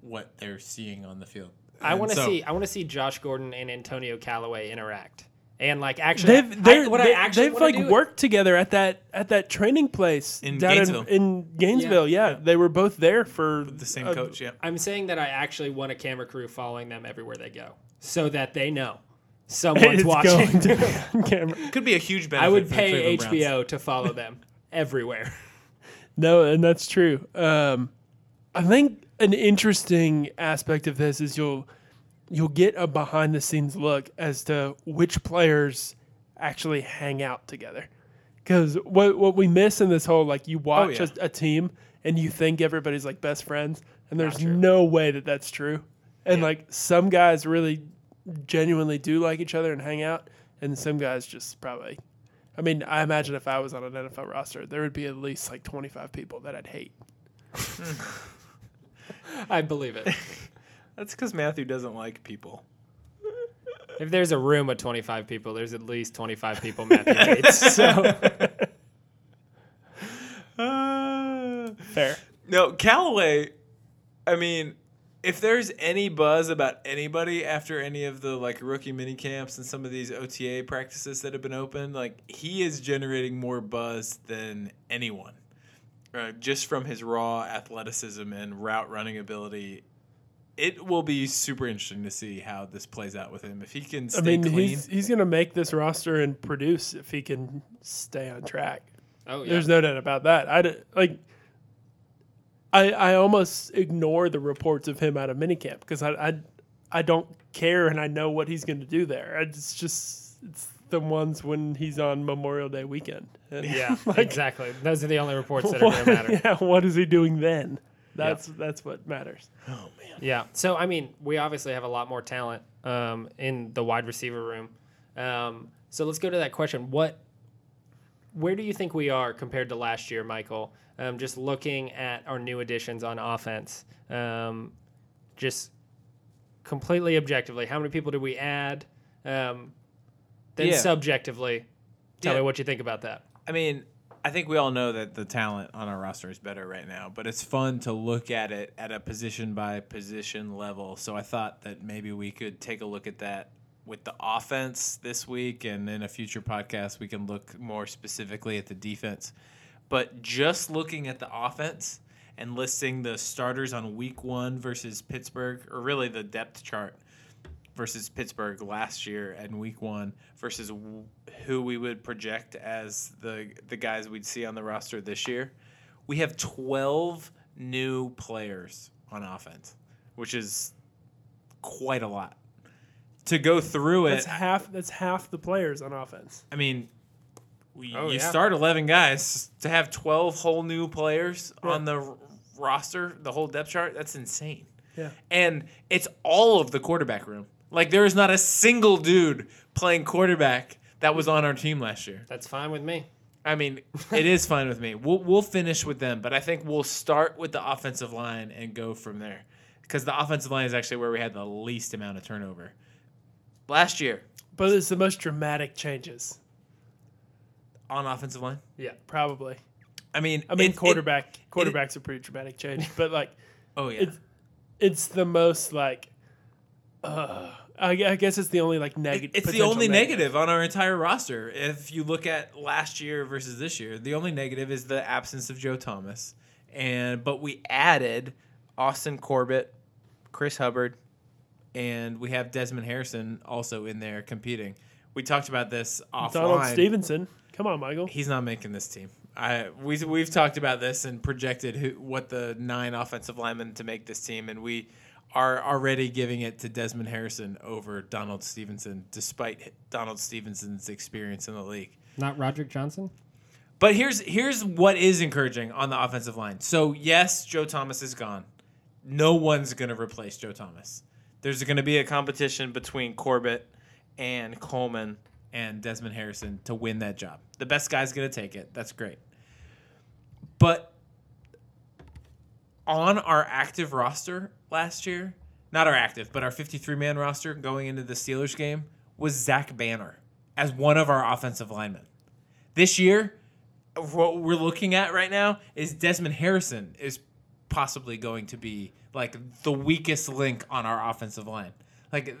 [SPEAKER 6] what they're seeing on the field.
[SPEAKER 1] I want to
[SPEAKER 6] so-
[SPEAKER 1] see. I want to see Josh Gordon and Antonio Callaway interact, and like actually,
[SPEAKER 3] They've
[SPEAKER 1] I-
[SPEAKER 3] they're,
[SPEAKER 1] what I
[SPEAKER 3] they,
[SPEAKER 1] actually
[SPEAKER 3] have like
[SPEAKER 1] do-
[SPEAKER 3] worked together at that at that training place
[SPEAKER 6] In
[SPEAKER 3] down
[SPEAKER 6] Gainesville.
[SPEAKER 3] in, in Gainesville. Yeah. they were both there for
[SPEAKER 6] the same
[SPEAKER 3] uh,
[SPEAKER 6] coach. Yeah,
[SPEAKER 1] I'm saying that I actually want a camera crew following them everywhere they go, so that they know someone's
[SPEAKER 3] It's
[SPEAKER 1] watching.
[SPEAKER 3] going to camera.
[SPEAKER 6] could be a huge benefit.
[SPEAKER 1] I would
[SPEAKER 6] for the
[SPEAKER 1] pay
[SPEAKER 6] Cleveland Browns.
[SPEAKER 1] HBO to follow them everywhere.
[SPEAKER 3] No, and that's true. Um, I think an interesting aspect of this is you'll you'll get a behind the scenes look as to which players actually hang out together. Because what what we miss in this whole like you oh, watch
[SPEAKER 6] yeah.
[SPEAKER 3] a, a team and you think everybody's like best friends, and there's no way that that's true. And like some guys really genuinely do like each other and hang out, and some guys just probably. I mean, I imagine if I was on an NFL roster, there would be at least like 25 people that I'd hate.
[SPEAKER 1] I believe it.
[SPEAKER 6] That's because Matthew doesn't like people.
[SPEAKER 1] If there's a room of 25 people, there's at least 25 people Matthew hates. So
[SPEAKER 3] Fair.
[SPEAKER 6] No, Callaway. I mean, if there's any buzz about anybody after any of the like rookie mini camps and some of these OTA practices that have been open, like he is generating more buzz than anyone. Uh, just from his raw athleticism and route running ability, it will be super interesting to see how this plays out with him. If he can stay
[SPEAKER 3] I mean,
[SPEAKER 6] clean,
[SPEAKER 3] he's he's gonna make this roster and produce if he can stay on track.
[SPEAKER 1] oh yeah,
[SPEAKER 3] There's no doubt about that. I d- like. I I almost ignore the reports of him out of minicamp because I, I I don't care and I know what he's going to do there. It's just it's the ones when he's on Memorial Day weekend. And
[SPEAKER 1] yeah,
[SPEAKER 3] like,
[SPEAKER 1] exactly. Those are the only reports that are going
[SPEAKER 3] what,
[SPEAKER 1] to matter.
[SPEAKER 3] yeah, what is he doing then? That's that's what matters. Oh man.
[SPEAKER 1] Yeah. So I mean, we obviously have a lot more talent um, in the wide receiver room. Um, so let's go to that question. What, where do you think we are compared to last year, Michael? Um, just looking at our new additions on offense, um, just completely objectively, how many people did we add? Um, then
[SPEAKER 6] Yeah.
[SPEAKER 1] subjectively, tell
[SPEAKER 6] Yeah.
[SPEAKER 1] me what you think about that.
[SPEAKER 6] I mean, I think we all know that the talent on our roster is better right now, but it's fun to look at it at a position by position level. So I thought that maybe we could take a look at that with the offense this week, and in a future podcast, we can look more specifically at the defense. But just looking at the offense and listing the starters on week one versus Pittsburgh, or really the depth chart versus Pittsburgh last year and week one versus w- who we would project as the the guys we'd see on the roster this year, we have 12 new players on offense, which is quite a lot. To go through
[SPEAKER 3] That's
[SPEAKER 6] it,
[SPEAKER 3] half. That's half the players on offense.
[SPEAKER 6] I mean, we,
[SPEAKER 1] Oh,
[SPEAKER 6] you
[SPEAKER 1] yeah.
[SPEAKER 6] start 11 guys to have 12 whole new players on the r- roster, the whole depth chart. That's insane.
[SPEAKER 3] Yeah.
[SPEAKER 6] And it's all of the quarterback room. Like there is not a single dude playing quarterback that was on our team last year.
[SPEAKER 1] That's fine with me.
[SPEAKER 6] I mean, it is fine with me. We'll we'll finish with them, but I think we'll start with the offensive line and go from there. Because the offensive line is actually where we had the least amount of turnover. Last year
[SPEAKER 3] But it's the most dramatic changes,
[SPEAKER 6] on offensive line.
[SPEAKER 1] Yeah.
[SPEAKER 3] probably.
[SPEAKER 6] I mean,
[SPEAKER 3] I mean,
[SPEAKER 6] it- it-
[SPEAKER 3] quarterback quarterback's a pretty dramatic change, but like
[SPEAKER 6] oh yeah.
[SPEAKER 3] it's it's the most like. Uh, I, I guess it's the only like negative.
[SPEAKER 6] It's the only negative on our entire roster. If you look at last year versus this year, the only negative is the absence of Joe Thomas. And but we added Austin Corbett, Chris Hubbard, and we have Desmond Harrison also in there competing. We talked about this offline.
[SPEAKER 3] Donald Stephenson. Come on, Michael.
[SPEAKER 6] He's not making this team. I we we've talked about this and projected who, what the nine offensive linemen to make this team, and we are already giving it to Desmond Harrison over Donald Stephenson, despite Donald Stephenson's experience in the league.
[SPEAKER 1] Not Roderick Johnson.
[SPEAKER 6] But here's here's what is encouraging on the offensive line. So yes, Joe Thomas is gone. No one's gonna replace Joe Thomas. There's gonna be a competition between Corbett and Coleman and Desmond Harrison to win that job. The best guy's gonna take it. That's great. But on our active roster last year, not our active, but our 53 man roster going into the Steelers game was Zach Banner as one of our offensive linemen. This year, what we're looking at right now is Desmond Harrison is possibly going to be like the weakest link on our offensive line. Like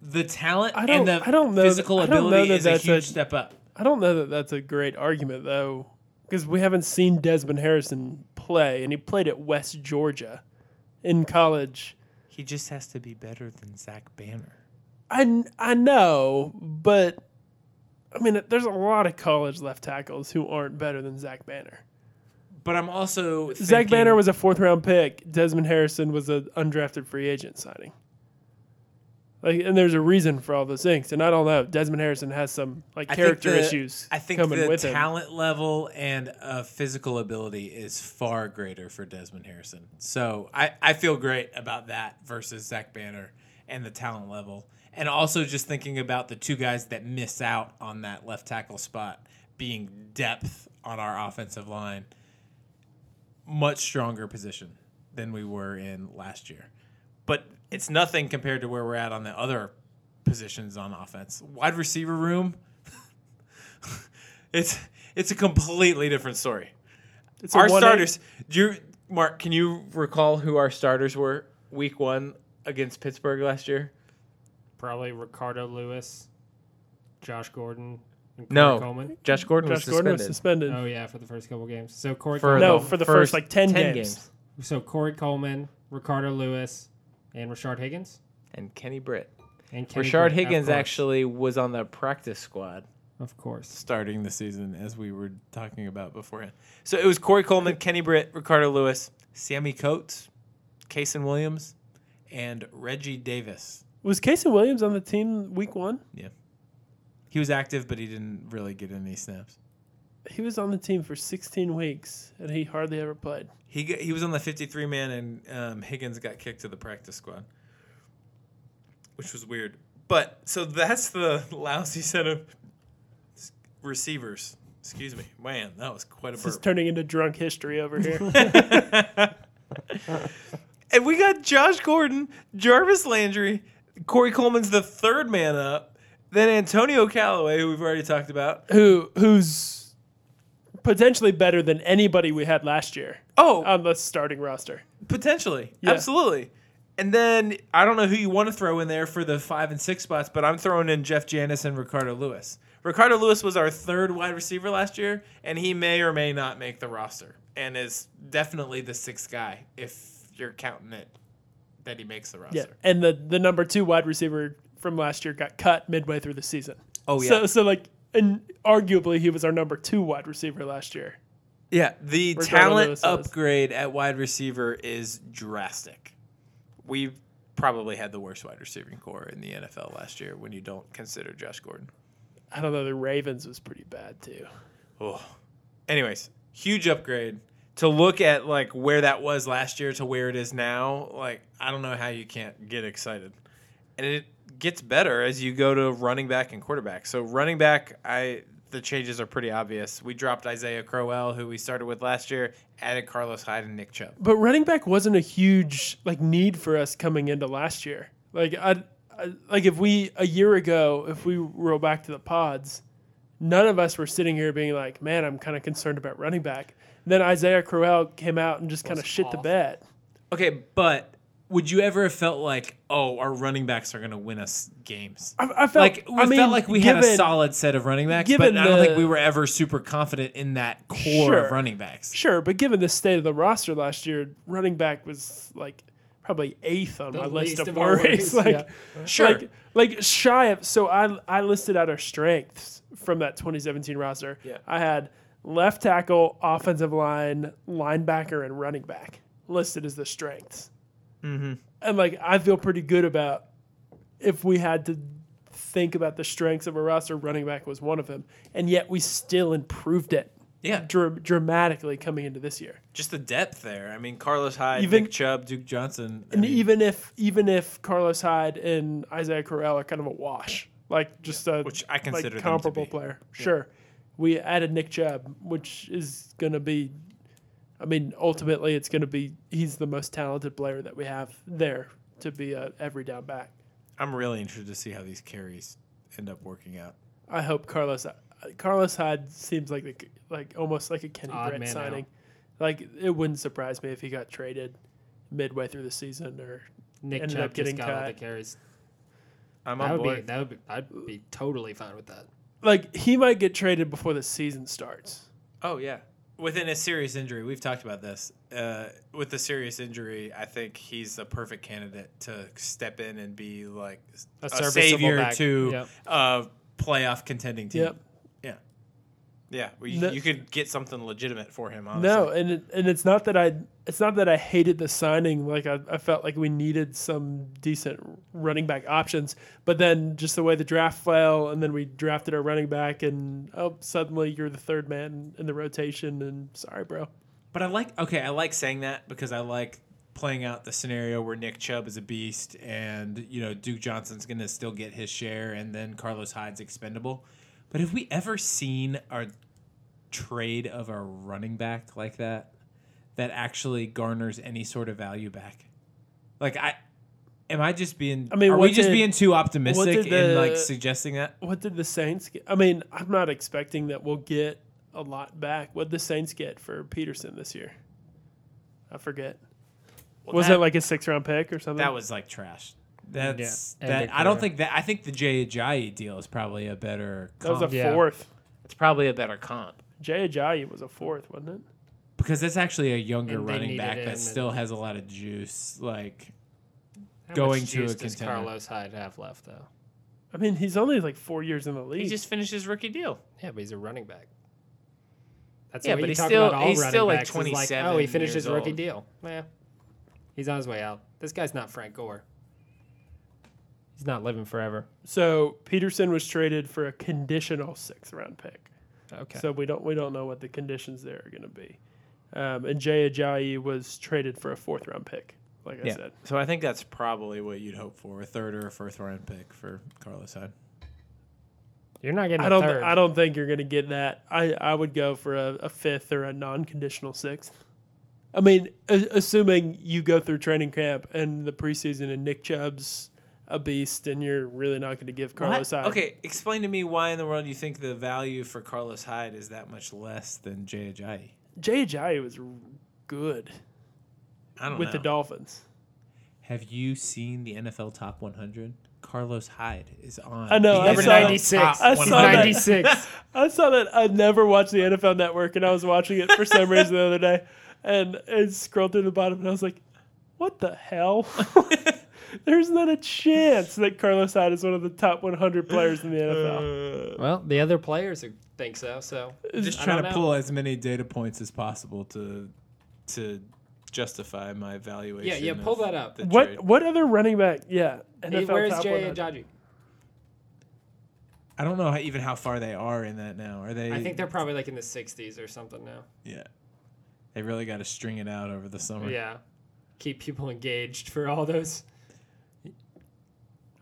[SPEAKER 6] the talent
[SPEAKER 3] I don't-
[SPEAKER 6] and the
[SPEAKER 3] I don't know that-
[SPEAKER 6] physical
[SPEAKER 3] I don't know
[SPEAKER 6] ability
[SPEAKER 3] that
[SPEAKER 6] is a huge
[SPEAKER 3] a-
[SPEAKER 6] step up.
[SPEAKER 3] I don't know that that's a great argument though, because we haven't seen Desmond Harrison play, and he played at West Georgia in college.
[SPEAKER 6] He just has to be better than Zach Banner.
[SPEAKER 3] I, I know, but I mean, there's a lot of college left tackles who aren't better than Zach Banner.
[SPEAKER 6] But I'm also
[SPEAKER 3] Zach Banner was a fourth round pick. Desmond Harrison was an undrafted free agent signing. Like, and there's a reason for all those things. And I don't know. Desmond Harrison has some like
[SPEAKER 6] I
[SPEAKER 3] character
[SPEAKER 6] the-
[SPEAKER 3] issues
[SPEAKER 6] I think
[SPEAKER 3] coming
[SPEAKER 6] the
[SPEAKER 3] with him.
[SPEAKER 6] talent level and uh, physical ability is far greater for Desmond Harrison. So I, I feel great about that versus Zach Banner and the talent level. And also just thinking about the two guys that miss out on that left tackle spot being depth on our offensive line. Much stronger position than we were in last year. But it's nothing compared to where we're at on the other positions on offense. Wide receiver room, it's it's a completely different story.
[SPEAKER 3] It's
[SPEAKER 6] Our
[SPEAKER 3] 1A
[SPEAKER 6] starters, do you, Mark, can you recall who our starters were week one against Pittsburgh last year?
[SPEAKER 2] Probably Ricardo Louis, Josh Gordon, and Corey
[SPEAKER 6] No.
[SPEAKER 2] Coleman.
[SPEAKER 6] Josh Gordon
[SPEAKER 3] Josh Gordon was suspended.
[SPEAKER 2] Oh yeah, for the first couple games. So Corey
[SPEAKER 6] For
[SPEAKER 3] no, for the first, like 10, games.
[SPEAKER 2] so Corey Coleman, Ricardo Louis, and Rashard Higgins.
[SPEAKER 6] and Kenny Britt.
[SPEAKER 2] And Kenny
[SPEAKER 6] Rashard
[SPEAKER 2] Britt,
[SPEAKER 6] Higgins actually was on the practice squad
[SPEAKER 2] of course.
[SPEAKER 6] starting the season, as we were talking about beforehand. So it was Corey Coleman, Kenny Britt, Ricardo Louis, Sammy Coates, Kasen Williams, and Reggie Davis.
[SPEAKER 3] Was Casey Williams on the team week one? Yeah.
[SPEAKER 6] He was active, but he didn't really get any snaps.
[SPEAKER 3] He was on the team for 16 weeks, and he hardly ever played.
[SPEAKER 6] He got, he was on the 53 man, and um, Higgins got kicked to the practice squad, which was weird. But so that's the lousy set of receivers. Excuse me, man, that was quite a
[SPEAKER 3] This is turning into drunk history over here.
[SPEAKER 6] and we got Josh Gordon, Jarvis Landry, Corey Coleman's the third man up, then Antonio Callaway, who we've already talked about.
[SPEAKER 3] who who's potentially better than anybody we had last year
[SPEAKER 6] Oh,
[SPEAKER 3] on the starting roster.
[SPEAKER 6] Potentially,
[SPEAKER 3] Yeah.
[SPEAKER 6] absolutely. And then I don't know who you want to throw in there for the five and six spots, but I'm throwing in Jeff Janis and Ricardo Louis. Ricardo Louis was our third wide receiver last year, and he may or may not make the roster, and is definitely the sixth guy if you're counting it that he makes the roster.
[SPEAKER 3] Yeah, and the the number two wide receiver from last year got cut midway through the season.
[SPEAKER 6] Oh yeah,
[SPEAKER 3] So so like, and arguably he was our number two wide receiver last year.
[SPEAKER 6] yeah. The
[SPEAKER 3] Ricardo
[SPEAKER 6] talent
[SPEAKER 3] Lewis was.
[SPEAKER 6] upgrade at wide receiver is drastic. We've probably had the worst wide receiving corps in the NFL last year when you don't consider Josh Gordon.
[SPEAKER 3] I don't know. The Ravens was pretty bad too.
[SPEAKER 6] Oh. Anyways, huge upgrade. To look at like where that was last year to where it is now, like I don't know how you can't get excited. And it gets better as you go to running back and quarterback. So running back, I the changes are pretty obvious. We dropped Isaiah Crowell, who we started with last year, added Carlos Hyde and Nick Chubb.
[SPEAKER 3] But running back wasn't a huge like need for us coming into last year. Like I, I like if we a year ago, if we roll back to the pods, none of us were sitting here being like, "Man, I'm kind of concerned about running back." then Isaiah Crowell came out and just kind of shit the bed.
[SPEAKER 6] Okay, but would you ever have felt like, oh, our running backs are going to win us games?
[SPEAKER 3] I, I felt
[SPEAKER 6] like
[SPEAKER 3] I
[SPEAKER 6] we
[SPEAKER 3] mean,
[SPEAKER 6] felt like we had a solid set of running backs,
[SPEAKER 3] given
[SPEAKER 6] but I don't think we were ever super confident in that core
[SPEAKER 3] Sure.
[SPEAKER 6] of running backs.
[SPEAKER 3] Sure, but given the state of the roster last year, running back was like probably eighth on
[SPEAKER 2] The
[SPEAKER 3] my list of
[SPEAKER 2] of
[SPEAKER 3] worries.
[SPEAKER 2] worries,
[SPEAKER 3] like,
[SPEAKER 2] yeah.
[SPEAKER 6] Sure.
[SPEAKER 3] like, like shy of. So I I listed out our strengths from that 2017 roster.
[SPEAKER 6] Yeah.
[SPEAKER 3] I had left tackle, offensive line, linebacker, and running back listed as the strengths.
[SPEAKER 6] Mm-hmm.
[SPEAKER 3] And like I feel pretty good about if we had to think about the strengths of a roster, running back was one of them, and yet we still improved it
[SPEAKER 6] Yeah.
[SPEAKER 3] dra- dramatically coming into this year.
[SPEAKER 6] Just the depth there. I mean, Carlos Hyde,
[SPEAKER 3] Even-
[SPEAKER 6] Nick Chubb, Duke Johnson. I
[SPEAKER 3] And
[SPEAKER 6] mean,
[SPEAKER 3] even if even if Carlos Hyde and Isaiah Crowell are kind of a wash, like just a
[SPEAKER 6] Which I consider
[SPEAKER 3] like comparable player, sure. We added Nick Chubb, which is going to be. I mean, ultimately, it's going to be he's the most talented player that we have there to be a every down back.
[SPEAKER 6] I'm really interested to see how these carries end up working out.
[SPEAKER 3] I hope Carlos uh, Carlos Hyde seems like the, like almost like a Kenny
[SPEAKER 2] Odd
[SPEAKER 3] Brett
[SPEAKER 2] man
[SPEAKER 3] signing. Like it wouldn't surprise me if he got traded midway through the season or
[SPEAKER 2] Nick
[SPEAKER 3] ended
[SPEAKER 2] Chubb
[SPEAKER 3] up getting
[SPEAKER 2] just got all the
[SPEAKER 3] cut.
[SPEAKER 2] carries.
[SPEAKER 6] I'm
[SPEAKER 2] That
[SPEAKER 6] on
[SPEAKER 2] would be
[SPEAKER 6] board.
[SPEAKER 2] that would be I'd be totally fine with that.
[SPEAKER 3] like he might get traded before the season starts.
[SPEAKER 6] Oh yeah. Within a serious injury, we've talked about this. Uh, with a serious injury, I think he's the perfect candidate to step in and be like
[SPEAKER 2] A
[SPEAKER 6] a,
[SPEAKER 2] serviceable
[SPEAKER 6] savior
[SPEAKER 2] back.
[SPEAKER 6] to
[SPEAKER 2] Yep.
[SPEAKER 6] a playoff contending team.
[SPEAKER 3] Yep.
[SPEAKER 6] Yeah. Well, you,
[SPEAKER 3] No-
[SPEAKER 6] you could get something legitimate for him. Honestly.
[SPEAKER 3] No, and it, and it's not that I it's not that I hated the signing. Like I, I felt like we needed some decent running back options, but then just the way the draft fell, and then we drafted our running back, and oh, suddenly you're the third man in the rotation, and sorry, bro.
[SPEAKER 6] But I like okay, I like saying that because I like playing out the scenario where Nick Chubb is a beast and you know Duke Johnson's going to still get his share and then Carlos Hyde's expendable. But have we ever seen a trade of a running back like that that actually garners any sort of value back? Like I am I just being
[SPEAKER 3] I mean,
[SPEAKER 6] are
[SPEAKER 3] what
[SPEAKER 6] we just being too optimistic
[SPEAKER 3] did
[SPEAKER 6] in like suggesting that?
[SPEAKER 3] What did the Saints get? I mean, I'm not expecting that we'll get a lot back. What did the Saints get for Peterson this year? I forget. was
[SPEAKER 6] that-
[SPEAKER 3] it like a six round pick or something?
[SPEAKER 6] That was like trash. That's
[SPEAKER 2] Yeah.
[SPEAKER 6] that. I don't think that. I think the Jay Ajayi deal is probably a better.
[SPEAKER 3] that was a
[SPEAKER 6] comp.
[SPEAKER 2] Yeah.
[SPEAKER 3] fourth.
[SPEAKER 6] It's probably a better comp
[SPEAKER 3] Jay Ajayi was a fourth, wasn't it?
[SPEAKER 6] because that's actually a younger
[SPEAKER 2] And
[SPEAKER 6] running back that still has a lot of juice. Like
[SPEAKER 2] How
[SPEAKER 6] Going
[SPEAKER 2] much
[SPEAKER 6] to a
[SPEAKER 2] juice does
[SPEAKER 6] contender.
[SPEAKER 2] Carlos Hyde have left though?
[SPEAKER 3] I mean, he's only like four years in the league.
[SPEAKER 6] he just finished his rookie deal.
[SPEAKER 2] Yeah, but he's a running back. That's
[SPEAKER 6] Yeah, but he's still-
[SPEAKER 2] about all
[SPEAKER 6] he's still, like,
[SPEAKER 2] backs is like,
[SPEAKER 6] 27
[SPEAKER 2] oh, he finished his
[SPEAKER 6] years
[SPEAKER 2] rookie
[SPEAKER 6] old.
[SPEAKER 2] deal. Yeah, he's on his way out. This guy's not Frank Gore. He's not living forever.
[SPEAKER 3] So Peterson was traded for a conditional sixth round pick.
[SPEAKER 2] Okay.
[SPEAKER 3] So we don't we don't know what the conditions there are going to be. Um, and Jay Ajayi was traded for a fourth round pick. Like I said,
[SPEAKER 6] So I think that's probably what you'd hope for a third or a fourth round pick for Carlos Hyde.
[SPEAKER 2] You're not getting
[SPEAKER 3] I don't
[SPEAKER 2] third.
[SPEAKER 3] I don't think you're going to get that. I I would go for a, a fifth or a non conditional sixth. I mean, a- assuming you go through training camp and the preseason and Nick Chubb's a beast, and you're really not going to give Carlos
[SPEAKER 6] What?
[SPEAKER 3] Hyde.
[SPEAKER 6] Okay, explain to me why in the world you think the value for Carlos Hyde is that much less than Jay Ajayi.
[SPEAKER 3] Jay Ajayi was good
[SPEAKER 6] I don't know.
[SPEAKER 3] with
[SPEAKER 6] know.
[SPEAKER 3] the Dolphins.
[SPEAKER 6] Have you seen the NFL Top 100? Carlos Hyde is on.
[SPEAKER 3] I know, I
[SPEAKER 2] Number
[SPEAKER 3] saw
[SPEAKER 2] 96.
[SPEAKER 3] I
[SPEAKER 2] He's
[SPEAKER 3] saw that.
[SPEAKER 2] 96.
[SPEAKER 3] I saw that. I never watched the NFL Network, and I was watching it for some reason the other day, and it scrolled through the bottom, and I was like, "What the hell?" There's not a chance that Carlos Hyde is one of the top 100 players in the uh, NFL.
[SPEAKER 2] well, the other players think so. So
[SPEAKER 6] Just trying to
[SPEAKER 2] know.
[SPEAKER 6] pull as many data points as possible to to justify my evaluation.
[SPEAKER 2] Yeah, yeah, pull that up.
[SPEAKER 3] What
[SPEAKER 6] trade.
[SPEAKER 3] what other running back? Yeah, NFL
[SPEAKER 2] where's
[SPEAKER 3] top
[SPEAKER 2] Jay
[SPEAKER 3] 100.
[SPEAKER 2] Ajayi?
[SPEAKER 6] I don't know how, even how far they are in that now. Are they?
[SPEAKER 2] I think they're probably like in the 60s or something now.
[SPEAKER 6] Yeah, they really got to string it out over the summer.
[SPEAKER 2] Yeah. Keep people engaged for all those.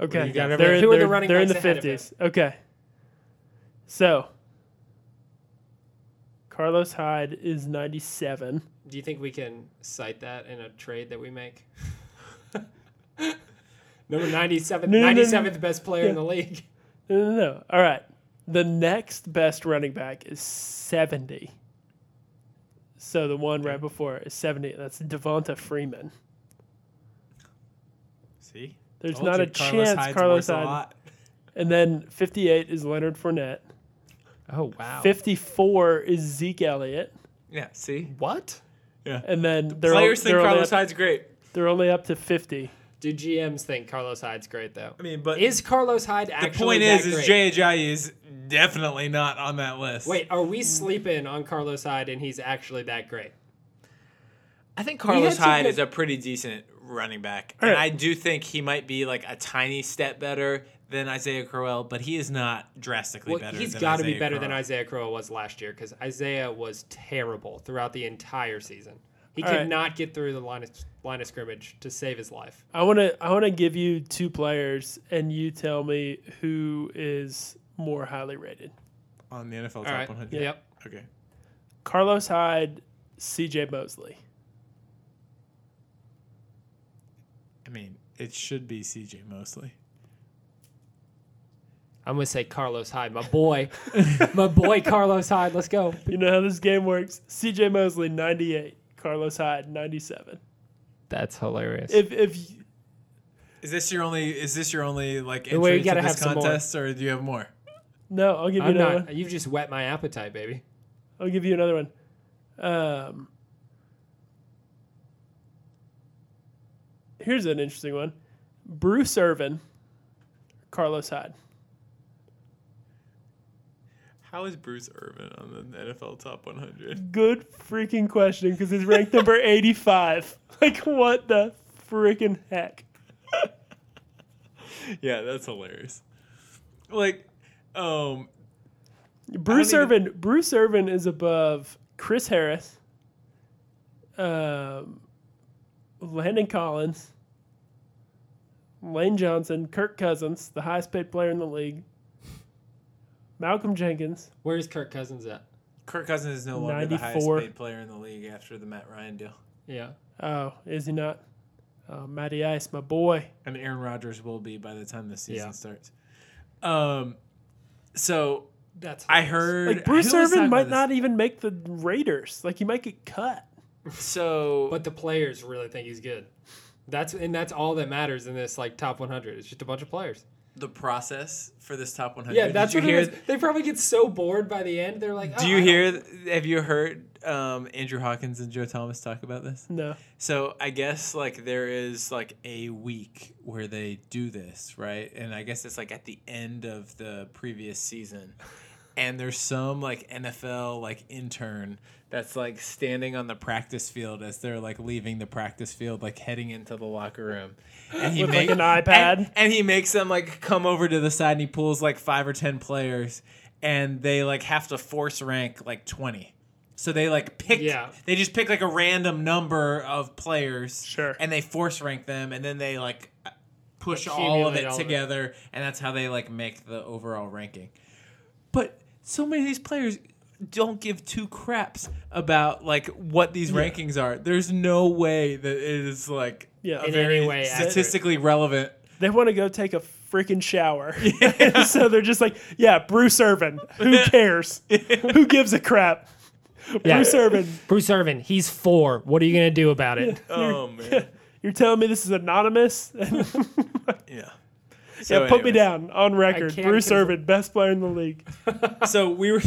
[SPEAKER 3] Okay,
[SPEAKER 2] you got over
[SPEAKER 3] they're,
[SPEAKER 2] there? Who are the
[SPEAKER 3] they're-
[SPEAKER 2] running
[SPEAKER 3] they're in the
[SPEAKER 2] backs ahead of him?
[SPEAKER 3] 50s. Okay, so Carlos Hyde is 97.
[SPEAKER 2] Do you think we can cite that in a trade that we make? Number 97,
[SPEAKER 3] No, no, no,
[SPEAKER 2] 97th best player in the league.
[SPEAKER 3] No, no, no. All right. The next best running back is 70. So the one right before is 70. That's Devonta Freeman.
[SPEAKER 6] See,
[SPEAKER 3] There's
[SPEAKER 6] Told
[SPEAKER 3] not
[SPEAKER 6] you,
[SPEAKER 3] a chance
[SPEAKER 6] Hyde's
[SPEAKER 3] Carlos
[SPEAKER 6] worth a
[SPEAKER 3] Hyde.
[SPEAKER 6] lot.
[SPEAKER 3] And then 58 is Leonard Fournette.
[SPEAKER 2] Oh, wow.
[SPEAKER 3] 54 is Zeke Elliott.
[SPEAKER 6] Yeah, see,
[SPEAKER 2] What? Yeah.
[SPEAKER 3] And then they're,
[SPEAKER 6] players
[SPEAKER 3] o-
[SPEAKER 6] think
[SPEAKER 3] they're, only
[SPEAKER 6] Carlos
[SPEAKER 3] up,
[SPEAKER 6] Hyde's great.
[SPEAKER 3] they're only up to 50.
[SPEAKER 2] Do GMs think Carlos Hyde's great, though?
[SPEAKER 6] I mean, but
[SPEAKER 2] Is Carlos Hyde
[SPEAKER 6] the
[SPEAKER 2] actually
[SPEAKER 6] point
[SPEAKER 2] that
[SPEAKER 6] is, is
[SPEAKER 2] great?
[SPEAKER 6] Jay Ajayi is definitely not on that list.
[SPEAKER 2] Wait, are we sleeping on Carlos Hyde and he's actually that great?
[SPEAKER 6] I think Carlos
[SPEAKER 2] had some
[SPEAKER 6] Hyde
[SPEAKER 2] good-
[SPEAKER 6] is a pretty decent running back,
[SPEAKER 3] All
[SPEAKER 6] and
[SPEAKER 3] right.
[SPEAKER 6] I do think he might be like a tiny step better than Isaiah Crowell, but he is not drastically
[SPEAKER 1] Well,
[SPEAKER 6] better.
[SPEAKER 1] He's got to be
[SPEAKER 6] Isaiah
[SPEAKER 1] better than Isaiah Crowell was last year because Isaiah was terrible throughout the entire season. He
[SPEAKER 3] All
[SPEAKER 1] could
[SPEAKER 3] right.
[SPEAKER 1] not get through the line of, line of scrimmage to save his life.
[SPEAKER 3] I want to I want to give you two players, and you tell me who is more highly rated.
[SPEAKER 6] on the NFL
[SPEAKER 1] All
[SPEAKER 6] top
[SPEAKER 1] right.
[SPEAKER 6] 100.
[SPEAKER 1] Yep.
[SPEAKER 6] Okay.
[SPEAKER 3] Carlos Hyde, C.J. Mosley.
[SPEAKER 6] I mean, it should be CJ Mosley.
[SPEAKER 1] I'm gonna say Carlos Hyde, my boy, my boy Carlos Hyde. Let's go.
[SPEAKER 3] You know how this game works. C.J. Mosley, 98. Carlos Hyde, 97.
[SPEAKER 1] That's hilarious.
[SPEAKER 3] If if
[SPEAKER 6] Is this your only? Is this your only like
[SPEAKER 1] Well, you
[SPEAKER 6] entry to
[SPEAKER 1] gotta
[SPEAKER 6] this
[SPEAKER 1] have
[SPEAKER 6] contest, or do you have more?
[SPEAKER 3] no, I'll give you
[SPEAKER 1] I'm
[SPEAKER 3] another
[SPEAKER 1] not.
[SPEAKER 3] one.
[SPEAKER 1] You've just whet my appetite, baby.
[SPEAKER 3] I'll give you another one. Um, here's an interesting one. Bruce Irvin, Carlos Hyde.
[SPEAKER 6] How is Bruce Irvin on the NFL top 100?
[SPEAKER 3] Good freaking question because he's ranked number 85. Like, what the freaking heck?
[SPEAKER 6] yeah, that's hilarious. Like, um,
[SPEAKER 3] Bruce
[SPEAKER 6] even-
[SPEAKER 3] Irvin. Bruce Irvin is above Chris Harris, um, Landon Collins, Lane Johnson, Kirk Cousins, the highest paid player in the league, Malcolm Jenkins,
[SPEAKER 1] Where's Kirk Cousins at?
[SPEAKER 6] Kirk Cousins is no longer the highest
[SPEAKER 3] 94.
[SPEAKER 6] paid player in the league after the Matt Ryan deal,
[SPEAKER 1] Yeah.
[SPEAKER 3] Oh, is he not? Oh, Matty Ice, my boy.
[SPEAKER 6] and Aaron Rodgers will be by the time the season
[SPEAKER 1] Yeah.
[SPEAKER 6] starts. Um, so
[SPEAKER 1] That's.
[SPEAKER 6] I heard
[SPEAKER 3] Like Bruce
[SPEAKER 6] who was talking
[SPEAKER 3] Irvin might
[SPEAKER 6] about
[SPEAKER 3] not even make the Raiders. Like he might get cut.
[SPEAKER 6] So,
[SPEAKER 1] But the players really think he's good. That's and that's all that matters in this like top 100. It's just a bunch of players.
[SPEAKER 6] the process for this top 100.
[SPEAKER 1] Yeah, that's
[SPEAKER 6] you
[SPEAKER 1] what
[SPEAKER 6] hear?
[SPEAKER 1] They probably get so bored by the end. They're like,
[SPEAKER 6] Do
[SPEAKER 1] "Oh,
[SPEAKER 6] you
[SPEAKER 1] I don't-
[SPEAKER 6] hear? Have you heard um, Andrew Hawkins and Joe Thomas talk about this?
[SPEAKER 3] No.
[SPEAKER 6] So I guess like there is like a week where they do this, right? And I guess it's like at the end of the previous season. And there's some like NFL like intern that's like standing on the practice field as they're like leaving the practice field, like heading into the locker room. And he
[SPEAKER 3] With, like, an iPad?
[SPEAKER 6] And, and he makes them like come over to the side and he pulls like five or ten players and they like have to force rank like twenty. So they like pick
[SPEAKER 1] Yeah.
[SPEAKER 6] they just pick like a random number of players
[SPEAKER 3] Sure.
[SPEAKER 6] and they force rank them and then they like uh, push all of it
[SPEAKER 1] all of it.
[SPEAKER 6] together and that's how they like make the overall ranking but so many of these players don't give two craps about like what these rankings are there's no way that it is like
[SPEAKER 3] Yeah.
[SPEAKER 6] a
[SPEAKER 1] In
[SPEAKER 6] very
[SPEAKER 1] any way accurate.
[SPEAKER 6] statistically relevant
[SPEAKER 3] They want to go take a freaking shower. so they're just like, yeah, Bruce Irvin. Who cares? Who gives a crap?
[SPEAKER 1] Yeah.
[SPEAKER 3] Bruce Irvin.
[SPEAKER 1] Bruce Irvin, he's four. What are you gonna do about it?
[SPEAKER 6] oh man
[SPEAKER 3] You're telling me this is anonymous?
[SPEAKER 6] yeah
[SPEAKER 3] yeah,
[SPEAKER 6] So
[SPEAKER 3] put me down on record. Bruce
[SPEAKER 1] confirm-
[SPEAKER 3] Irvin, best player in the league.
[SPEAKER 6] so we were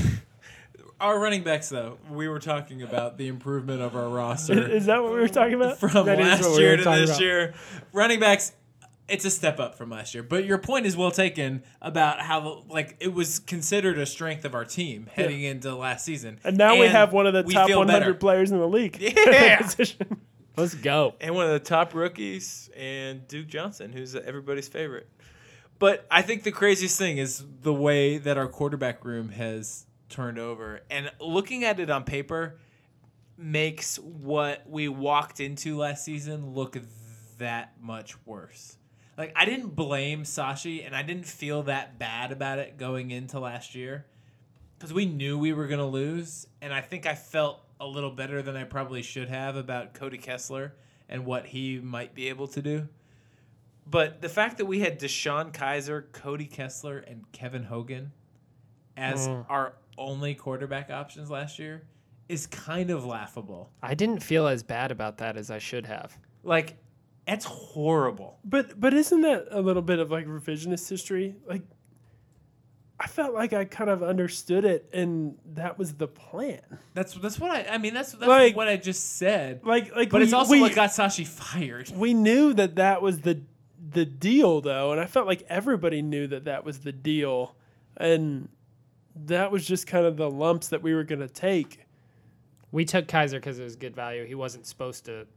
[SPEAKER 6] our running backs though we were talking about the improvement of our roster
[SPEAKER 3] Is that what we were talking about?
[SPEAKER 6] from
[SPEAKER 1] That is
[SPEAKER 6] last
[SPEAKER 1] what we
[SPEAKER 6] year to this
[SPEAKER 1] about.
[SPEAKER 6] year. Running backs, it's a step up from last year. But your point is well taken about how like it was considered a strength of our team heading into last season.
[SPEAKER 3] And now we have one of the top 100
[SPEAKER 6] better.
[SPEAKER 3] players in the league.
[SPEAKER 6] Yeah.
[SPEAKER 1] Let's go.
[SPEAKER 6] and one of the top rookies, and Duke Johnson, who's everybody's favorite. But I think the craziest thing is the way that our quarterback room has turned over, and looking at it on paper makes what we walked into last season look that much worse. Like I didn't blame Sashi, and I didn't feel that bad about it going into last year because we knew we were gonna lose, and I think I felt a little better than I probably should have about Cody Kessler and what he might be able to do. But the fact that we had DeShone Kizer, Cody Kessler, and Kevin Hogan as mm. our only quarterback options last year is kind of laughable.
[SPEAKER 1] I didn't feel as bad about that as I should have.
[SPEAKER 6] Like, that's horrible.
[SPEAKER 3] But but isn't that a little bit of like revisionist history? Like I felt like I kind of understood it and that was the plan.
[SPEAKER 6] That's that's what I I mean. That's that's
[SPEAKER 3] Like-
[SPEAKER 6] what I just said.
[SPEAKER 3] Like like
[SPEAKER 6] but it's also
[SPEAKER 3] we,
[SPEAKER 6] what got Sashi fired.
[SPEAKER 3] we knew that that was the the deal though and I felt like everybody knew that that was the deal and that was just kind of the lumps that we were going to take.
[SPEAKER 1] We took Kizer because it was good value. He wasn't supposed to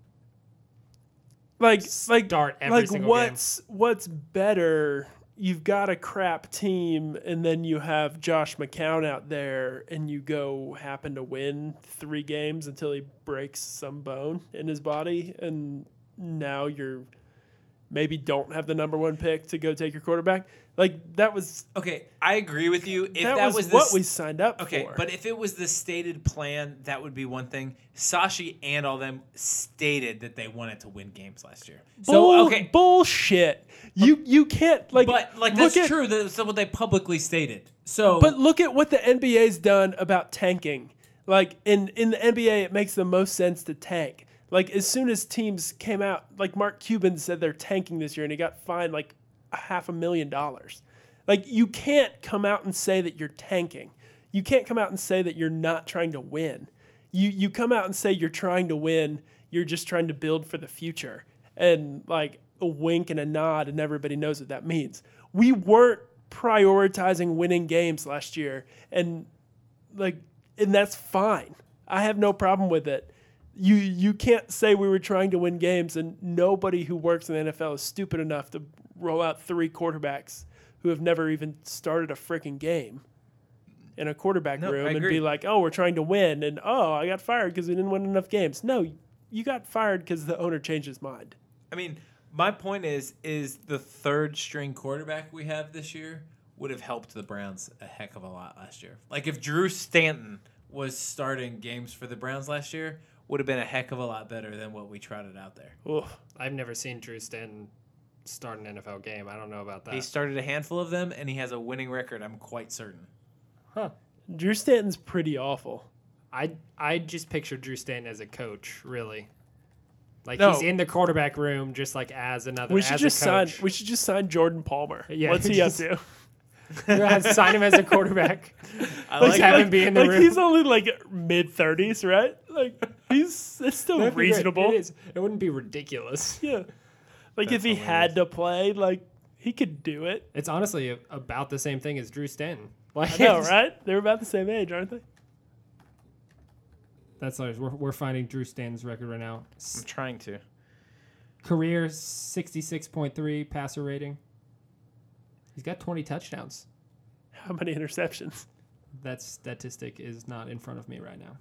[SPEAKER 3] Like like
[SPEAKER 1] start every
[SPEAKER 3] like
[SPEAKER 1] single
[SPEAKER 3] what's what's better you've got a crap team, and then you have Josh McCown out there, and you go happen to win three games until he breaks some bone in his body, and now you're maybe don't have the number one pick to go take your quarterback. Like that was
[SPEAKER 6] Okay, I agree with you. If
[SPEAKER 3] that,
[SPEAKER 6] that,
[SPEAKER 3] was,
[SPEAKER 6] was,
[SPEAKER 3] what
[SPEAKER 6] the,
[SPEAKER 3] we signed up
[SPEAKER 6] Okay,
[SPEAKER 3] for.
[SPEAKER 6] but if it was the stated plan, that would be one thing. Sashi and all them stated that they wanted to win games last year. So okay,
[SPEAKER 3] bullshit. You you can't like
[SPEAKER 6] but like that's
[SPEAKER 3] at-
[SPEAKER 6] true. That's what they publicly stated. So,
[SPEAKER 3] But look at what the NBA's done about tanking. Like in in the NBA, it makes the most sense to tank. Like as soon as teams came out, like Mark Cuban said they're tanking this year, and he got fined like a half a million dollars. Like you can't come out and say that you're tanking. You can't come out and say that you're not trying to win. You you come out and say you're trying to win. You're just trying to build for the future. And like a wink and a nod, and everybody knows what that means. We weren't prioritizing winning games last year, and like, and that's fine. I have no problem with it. You you can't say we were trying to win games, and nobody who works in the NFL is stupid enough to roll out three quarterbacks who have never even started a freaking game in a quarterback
[SPEAKER 6] No,
[SPEAKER 3] room and be like, "Oh, we're trying to win," and "Oh, I got fired because we didn't win enough games." No, you got fired because the owner changed his mind.
[SPEAKER 6] I mean, my point is, is the third string quarterback we have this year would have helped the Browns a heck of a lot last year. Like if Drew Stanton was starting games for the Browns last year, would have been a heck of a lot better than what we trotted out there.
[SPEAKER 3] Oof.
[SPEAKER 1] I've never seen Drew Stanton start an NFL game. I don't know about that.
[SPEAKER 6] He started a handful of them, and he has a winning record. I'm quite certain. Huh?
[SPEAKER 3] Drew Stanton's pretty awful.
[SPEAKER 1] I I just picture Drew Stanton as a coach, really. Like
[SPEAKER 3] No.
[SPEAKER 1] he's in the quarterback room, just like as another.
[SPEAKER 3] We should
[SPEAKER 1] as
[SPEAKER 3] just
[SPEAKER 1] a
[SPEAKER 3] sign. We should just sign Jordan Palmer.
[SPEAKER 1] Yeah,
[SPEAKER 3] What's he
[SPEAKER 1] just-
[SPEAKER 3] up to?
[SPEAKER 1] Sign him as a quarterback.
[SPEAKER 6] I
[SPEAKER 1] Like
[SPEAKER 6] like
[SPEAKER 1] have him be in the
[SPEAKER 3] like
[SPEAKER 1] room.
[SPEAKER 3] he's only like mid thirties, right? Like he's it's still
[SPEAKER 1] That'd
[SPEAKER 3] reasonable.
[SPEAKER 1] It, is. it wouldn't be ridiculous.
[SPEAKER 3] Yeah. Like if
[SPEAKER 6] That's
[SPEAKER 3] he had to play, like he could do it.
[SPEAKER 1] It's honestly a, about the same thing as Drew Stanton. Like,
[SPEAKER 3] I know, right? They're about the same age, aren't they?
[SPEAKER 1] That's ours. We're, we're finding Drew Stanton's record right now.
[SPEAKER 6] I'm trying to.
[SPEAKER 1] Career sixty six point three passer rating. He's got twenty touchdowns.
[SPEAKER 3] How many interceptions?
[SPEAKER 1] That statistic is not in front of me right now.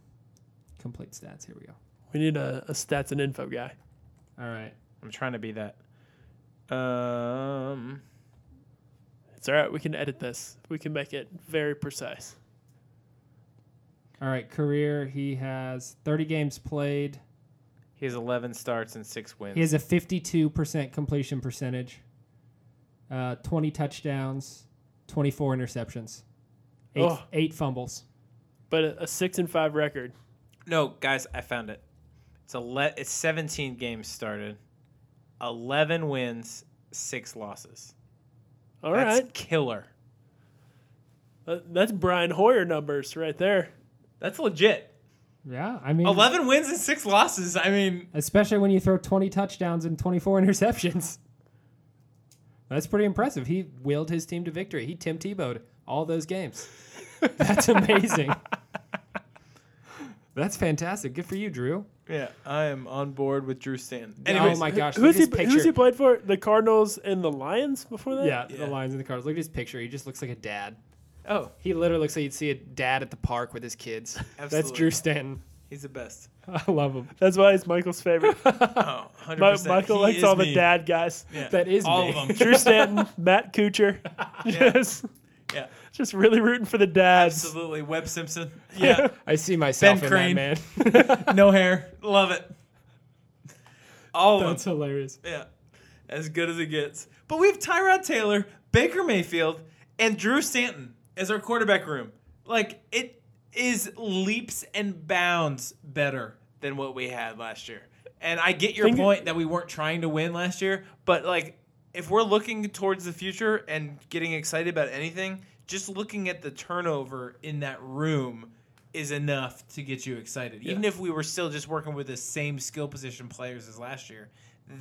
[SPEAKER 1] Complete stats. Here we go.
[SPEAKER 3] We need a, a stats and info guy.
[SPEAKER 1] All right.
[SPEAKER 6] I'm trying to be that. Um,
[SPEAKER 3] It's all right. We can edit this. We can make it very precise.
[SPEAKER 1] All right. Career. He has thirty games played.
[SPEAKER 6] he has 11 starts and six wins.
[SPEAKER 1] He has a fifty-two percent completion percentage. Uh, twenty touchdowns, twenty-four interceptions, eight,
[SPEAKER 3] Oh.
[SPEAKER 1] eight fumbles.
[SPEAKER 3] But a, a six and five record.
[SPEAKER 6] No, guys, I found it. It's a le- it's 17 games started, 11 wins, six losses.
[SPEAKER 3] All
[SPEAKER 6] That's
[SPEAKER 3] right,
[SPEAKER 6] killer.
[SPEAKER 3] Uh, that's Brian Hoyer numbers right there.
[SPEAKER 6] That's legit.
[SPEAKER 1] Yeah, I mean,
[SPEAKER 6] 11 wins and six losses. I mean,
[SPEAKER 1] especially when you throw 20 touchdowns and 24 interceptions. That's pretty impressive. He willed his team to victory. He Tim Tebowed all those games. That's amazing. That's fantastic. Good for you, Drew.
[SPEAKER 6] yeah, I am on board with Drew Stanton.
[SPEAKER 1] oh my gosh,
[SPEAKER 3] Who's
[SPEAKER 1] look
[SPEAKER 3] he?
[SPEAKER 1] at his
[SPEAKER 3] Who's he played for? The Cardinals and the Lions before that.
[SPEAKER 1] Yeah,
[SPEAKER 6] Yeah.
[SPEAKER 1] the Lions and the Cardinals. Look at his picture. He just looks like a dad.
[SPEAKER 6] oh,
[SPEAKER 1] He literally looks like you'd see a dad at the park with his kids. That's Drew Stanton.
[SPEAKER 6] He's the best.
[SPEAKER 1] I love him.
[SPEAKER 3] That's why he's Michael's favorite.
[SPEAKER 6] Oh, 100%.
[SPEAKER 3] Mi- Michael
[SPEAKER 6] He
[SPEAKER 3] likes
[SPEAKER 6] is
[SPEAKER 3] all the dad guys.
[SPEAKER 6] Yeah.
[SPEAKER 1] That is
[SPEAKER 6] all
[SPEAKER 1] me.
[SPEAKER 6] of them.
[SPEAKER 3] Drew Stanton, Matt Kuchar. Just,
[SPEAKER 6] Yeah,
[SPEAKER 3] just really rooting for the dads.
[SPEAKER 6] absolutely. Webb Simpson. Yeah,
[SPEAKER 1] I see myself
[SPEAKER 6] Ben
[SPEAKER 1] in
[SPEAKER 6] Crane.
[SPEAKER 1] that man.
[SPEAKER 6] no hair. Love it. All of them.
[SPEAKER 1] That's hilarious.
[SPEAKER 6] Yeah, as good as it gets. But we have Tyrod Taylor, Baker Mayfield, and Drew Stanton as our quarterback room. Like it is leaps and bounds better than what we had last year. And I get your
[SPEAKER 3] Think-
[SPEAKER 6] point that we weren't trying to win last year, but like if we're looking towards the future and getting excited about anything, just looking at the turnover in that room is enough to get you excited. Even if we were still just working with the same skill position players as last year,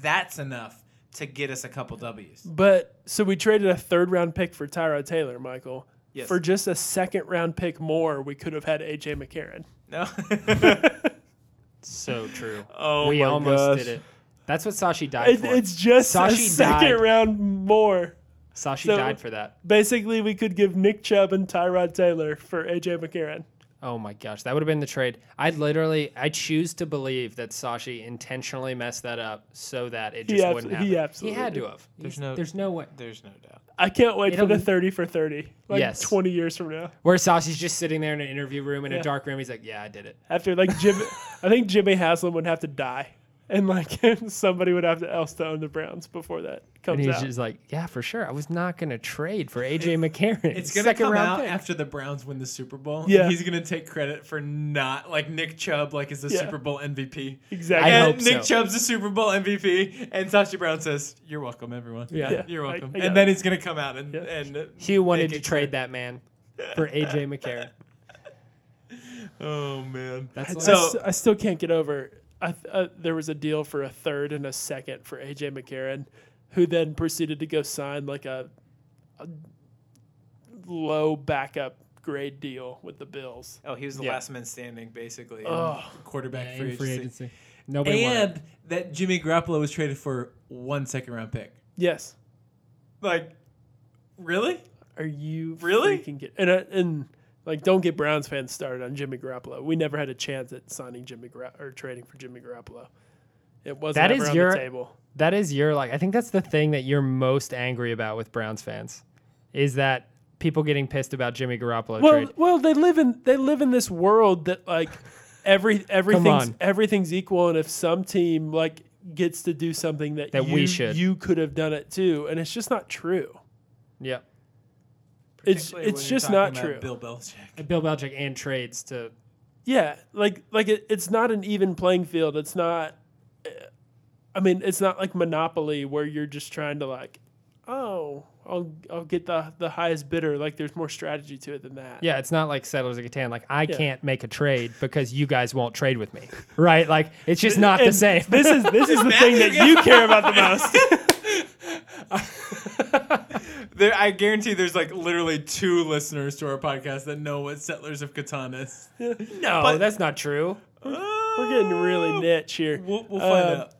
[SPEAKER 6] that's enough to get us a couple W's.
[SPEAKER 3] But so we traded a third round pick for Tyrod Taylor, Michael.
[SPEAKER 6] Yes.
[SPEAKER 3] For just a second round pick more, we could have had AJ McCarron.
[SPEAKER 6] No.
[SPEAKER 1] So true.
[SPEAKER 6] oh
[SPEAKER 1] we
[SPEAKER 3] my
[SPEAKER 1] almost
[SPEAKER 3] gosh.
[SPEAKER 1] did it. That's what Sashi died
[SPEAKER 3] It,
[SPEAKER 1] for.
[SPEAKER 3] it's just a
[SPEAKER 1] Sashi
[SPEAKER 3] second
[SPEAKER 1] died.
[SPEAKER 3] round more.
[SPEAKER 1] Sashi
[SPEAKER 3] So-
[SPEAKER 1] died for that.
[SPEAKER 3] Basically, we could give Nick Chubb and Tyrod Taylor for AJ McCarron.
[SPEAKER 1] Oh my gosh, that would have been the trade. I literally, I choose to believe that Sashi intentionally messed that up so that it
[SPEAKER 3] He
[SPEAKER 1] just
[SPEAKER 3] abs-
[SPEAKER 1] wouldn't happen.
[SPEAKER 3] he
[SPEAKER 1] happen.
[SPEAKER 3] absolutely
[SPEAKER 1] had to have.
[SPEAKER 6] There's
[SPEAKER 1] He's-
[SPEAKER 6] no-
[SPEAKER 1] there's no way.
[SPEAKER 6] There's no doubt.
[SPEAKER 3] I can't wait for
[SPEAKER 1] It'll-
[SPEAKER 3] the 30 for 30. Like
[SPEAKER 1] Yes.
[SPEAKER 3] 20 years from now.
[SPEAKER 1] Where Sashi's just sitting there in an interview room in a
[SPEAKER 3] Yeah.
[SPEAKER 1] dark room. He's like, "Yeah, I did it."
[SPEAKER 3] After like Jim, I think Jimmy Haslam would have to die, and like somebody would have to else to own the Browns before that
[SPEAKER 1] And
[SPEAKER 3] comes
[SPEAKER 1] he's
[SPEAKER 3] out.
[SPEAKER 1] just like, "Yeah, for sure. I was not going to trade for AJ McCarron.
[SPEAKER 6] It's gonna
[SPEAKER 1] Second
[SPEAKER 6] come
[SPEAKER 1] round
[SPEAKER 6] out
[SPEAKER 1] pick."
[SPEAKER 6] after the Browns win the Super Bowl.
[SPEAKER 3] Yeah.
[SPEAKER 6] he's gonna take credit for not like Nick Chubb, like is the
[SPEAKER 3] Yeah.
[SPEAKER 6] Super Bowl MVP.
[SPEAKER 3] exactly.
[SPEAKER 1] I
[SPEAKER 6] and
[SPEAKER 1] hope
[SPEAKER 6] Nick
[SPEAKER 1] so.
[SPEAKER 6] Chubb's the Super Bowl MVP, and Sashi Brown says, "You're welcome, everyone.
[SPEAKER 1] Yeah.
[SPEAKER 3] Yeah,
[SPEAKER 6] you're welcome."
[SPEAKER 3] I got
[SPEAKER 6] and then
[SPEAKER 3] it.
[SPEAKER 6] he's gonna come out and
[SPEAKER 3] Yeah.
[SPEAKER 6] and
[SPEAKER 1] Hue wanted to trade that man for AJ McCarron.
[SPEAKER 6] Oh man,
[SPEAKER 1] That's
[SPEAKER 3] I,
[SPEAKER 1] like,
[SPEAKER 6] So-
[SPEAKER 3] I s- I still can't get over. I, th- uh, there was a deal for a third and a second for AJ McCarron, who then proceeded to go sign like a, a low backup grade deal with the Bills.
[SPEAKER 6] Oh, he was the
[SPEAKER 1] Yeah.
[SPEAKER 6] last man standing, basically. in
[SPEAKER 3] Ugh.
[SPEAKER 6] quarterback
[SPEAKER 1] yeah,
[SPEAKER 6] free,
[SPEAKER 1] in free
[SPEAKER 6] agency.
[SPEAKER 1] agency. Nobody wanted.
[SPEAKER 6] And that Jimmy Garoppolo was traded for one second round pick.
[SPEAKER 3] Yes.
[SPEAKER 6] Like, really?
[SPEAKER 3] Are you
[SPEAKER 6] Really?
[SPEAKER 3] freaking kid- and uh, and like don't get Browns fans started on Jimmy Garoppolo. We never had a chance at signing Jimmy Gar- or trading for Jimmy Garoppolo. It wasn't
[SPEAKER 1] That is
[SPEAKER 3] on
[SPEAKER 1] your-
[SPEAKER 3] the table.
[SPEAKER 1] That is your like. I think that's the thing that you're most angry about with Browns fans, is that people getting pissed about Jimmy Garoppolo
[SPEAKER 3] Well,
[SPEAKER 1] trade.
[SPEAKER 3] well, they live in they live in this world that like every everything's everything's equal, and if some team like gets to do something that
[SPEAKER 1] That
[SPEAKER 3] you,
[SPEAKER 1] we should.
[SPEAKER 3] you could have done it too, and it's just not true.
[SPEAKER 1] Yeah,
[SPEAKER 3] It's it's just not true.
[SPEAKER 6] Bill Belichick.
[SPEAKER 1] Bill Belichick and trades to.
[SPEAKER 3] Yeah, like like it, it's not an even playing field. It's not. I mean, it's not like Monopoly where you're just trying to like, oh, I'll I'll get the the highest bidder. Like there's more strategy to it than that.
[SPEAKER 1] Yeah, it's not like Settlers of Catan. Like I
[SPEAKER 3] Yeah.
[SPEAKER 1] can't make a trade because you guys won't trade with me, right? Like it's just not the same.
[SPEAKER 3] This is this is the thing that you care about the most.
[SPEAKER 6] There, I guarantee there's like literally two listeners to our podcast that know what Settlers of Catan is.
[SPEAKER 1] no,
[SPEAKER 6] But-
[SPEAKER 1] that's not true.
[SPEAKER 3] We're getting really niche here.
[SPEAKER 6] We'll, we'll find
[SPEAKER 3] Um,
[SPEAKER 6] out.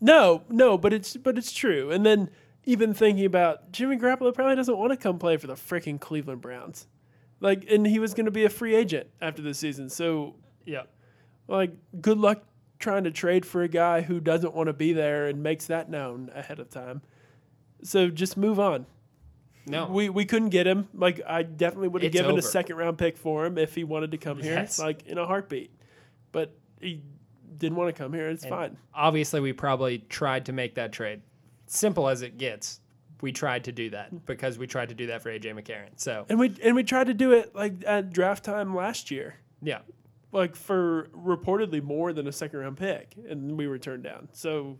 [SPEAKER 3] No, no, but it's but it's true. And then even thinking about Jimmy Garoppolo probably doesn't want to come play for the freaking Cleveland Browns. Like, and he was going to be a free agent after the season. So,
[SPEAKER 1] Yeah.
[SPEAKER 3] like, good luck trying to trade for a guy who doesn't want to be there and makes that known ahead of time. So just move on.
[SPEAKER 1] No.
[SPEAKER 3] We we couldn't get him. Like I definitely would have
[SPEAKER 1] It's
[SPEAKER 3] given
[SPEAKER 1] over.
[SPEAKER 3] a second round pick for him if he wanted to come here,
[SPEAKER 1] Yes.
[SPEAKER 3] like in a heartbeat. But he didn't want to come here. It's fine.
[SPEAKER 1] Obviously, we probably tried to make that trade. Simple as it gets, we tried to do that because we tried to do that for AJ McCarron. So
[SPEAKER 3] And we and we tried to do it like at draft time last year,
[SPEAKER 1] yeah,
[SPEAKER 3] like for reportedly more than a second round pick, and we were turned down. So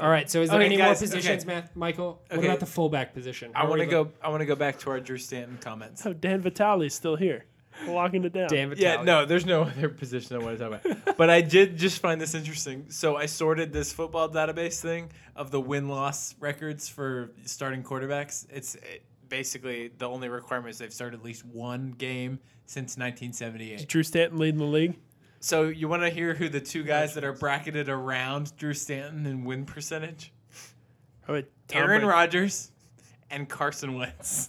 [SPEAKER 1] all right. So is there
[SPEAKER 6] Okay,
[SPEAKER 1] any
[SPEAKER 6] guys,
[SPEAKER 1] more positions,
[SPEAKER 6] okay.
[SPEAKER 1] Matt? Michael, what
[SPEAKER 6] Okay.
[SPEAKER 1] about the fullback position?
[SPEAKER 6] I
[SPEAKER 1] Where
[SPEAKER 6] want to
[SPEAKER 1] we
[SPEAKER 6] go. I want to go back to our Drew Stanton comments.
[SPEAKER 3] oh, Dan Vitale's still here, locking it down.
[SPEAKER 1] Dan Vitale.
[SPEAKER 6] Yeah, no, there's no other position I want to talk about. but I did just find this interesting. So I sorted this football database thing of the win loss records for starting quarterbacks. It's it, basically the only requirement is they've started at least one game since 1978.
[SPEAKER 3] Drew Stanton leading the league.
[SPEAKER 6] So you want to hear who the two guys that are bracketed around Drew Stanton in win percentage?
[SPEAKER 3] Oh, wait, Tom
[SPEAKER 6] Aaron Rodgers and Carson Wentz.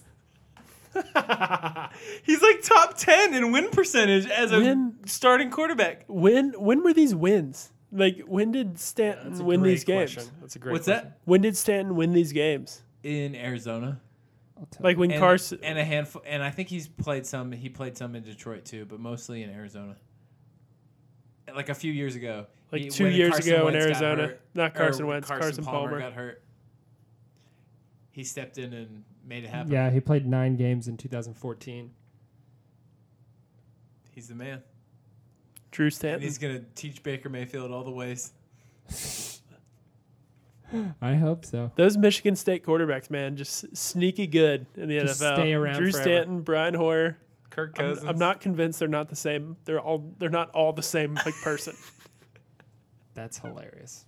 [SPEAKER 6] He's like top 10 in win percentage as a
[SPEAKER 3] When-
[SPEAKER 6] starting quarterback.
[SPEAKER 3] When when were these wins? Like when did Stanton
[SPEAKER 1] That's
[SPEAKER 3] win these games?
[SPEAKER 1] question. That's a great.
[SPEAKER 6] What's
[SPEAKER 1] question.
[SPEAKER 6] that?
[SPEAKER 3] When did Stanton win these games?
[SPEAKER 6] In Arizona.
[SPEAKER 3] Like when
[SPEAKER 6] and,
[SPEAKER 3] Carson.
[SPEAKER 6] and a handful and I think he's played some he played some in Detroit too, but mostly in Arizona. Like a few years ago.
[SPEAKER 3] Like
[SPEAKER 6] he-
[SPEAKER 3] two years
[SPEAKER 6] Carson
[SPEAKER 3] ago in
[SPEAKER 6] Wentz got
[SPEAKER 3] Arizona.
[SPEAKER 6] hurt,
[SPEAKER 3] Not Carson Wentz, Carson Palmer.
[SPEAKER 6] got hurt. He stepped in and made it happen.
[SPEAKER 1] Yeah, he played nine games in 2014.
[SPEAKER 6] He's the man.
[SPEAKER 3] Drew
[SPEAKER 6] And
[SPEAKER 3] Stanton.
[SPEAKER 6] he's gonna teach Baker Mayfield all the ways.
[SPEAKER 1] I hope so.
[SPEAKER 3] Those Michigan State quarterbacks, man, just sneaky good in the
[SPEAKER 1] Just
[SPEAKER 3] NFL.
[SPEAKER 1] stay around
[SPEAKER 3] Drew
[SPEAKER 1] forever.
[SPEAKER 3] Stanton, Brian Hoyer.
[SPEAKER 6] Kirk
[SPEAKER 3] I'm, I'm not convinced they're not the same. They're all they're not all the same like person.
[SPEAKER 1] That's hilarious.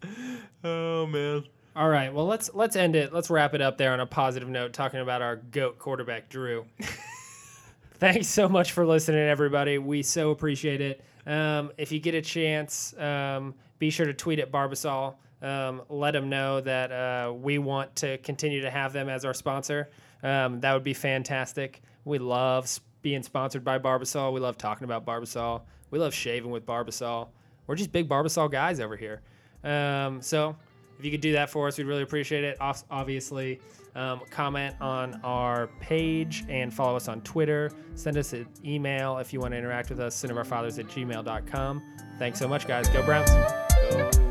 [SPEAKER 6] Oh man.
[SPEAKER 1] All right, well let's let's end it. Let's wrap it up there on a positive note, talking about our goat quarterback Drew. Thanks so much for listening, everybody. We so appreciate it. Um, if you get a chance, um, be sure to tweet at Barbasol. um, let them know that uh, we want to continue to have them as our sponsor. Um, that would be fantastic. We love s- being sponsored by Barbasol. We love talking about Barbasol. We love shaving with Barbasol. We're just big Barbasol guys over here. Um, so if you could do that for us, we'd really appreciate it. Obviously, um, comment on our page and follow us on Twitter. Send us an email if you want to interact with us, cinemarfathers at gmail.com. Thanks so much, guys. Go Browns.
[SPEAKER 6] Go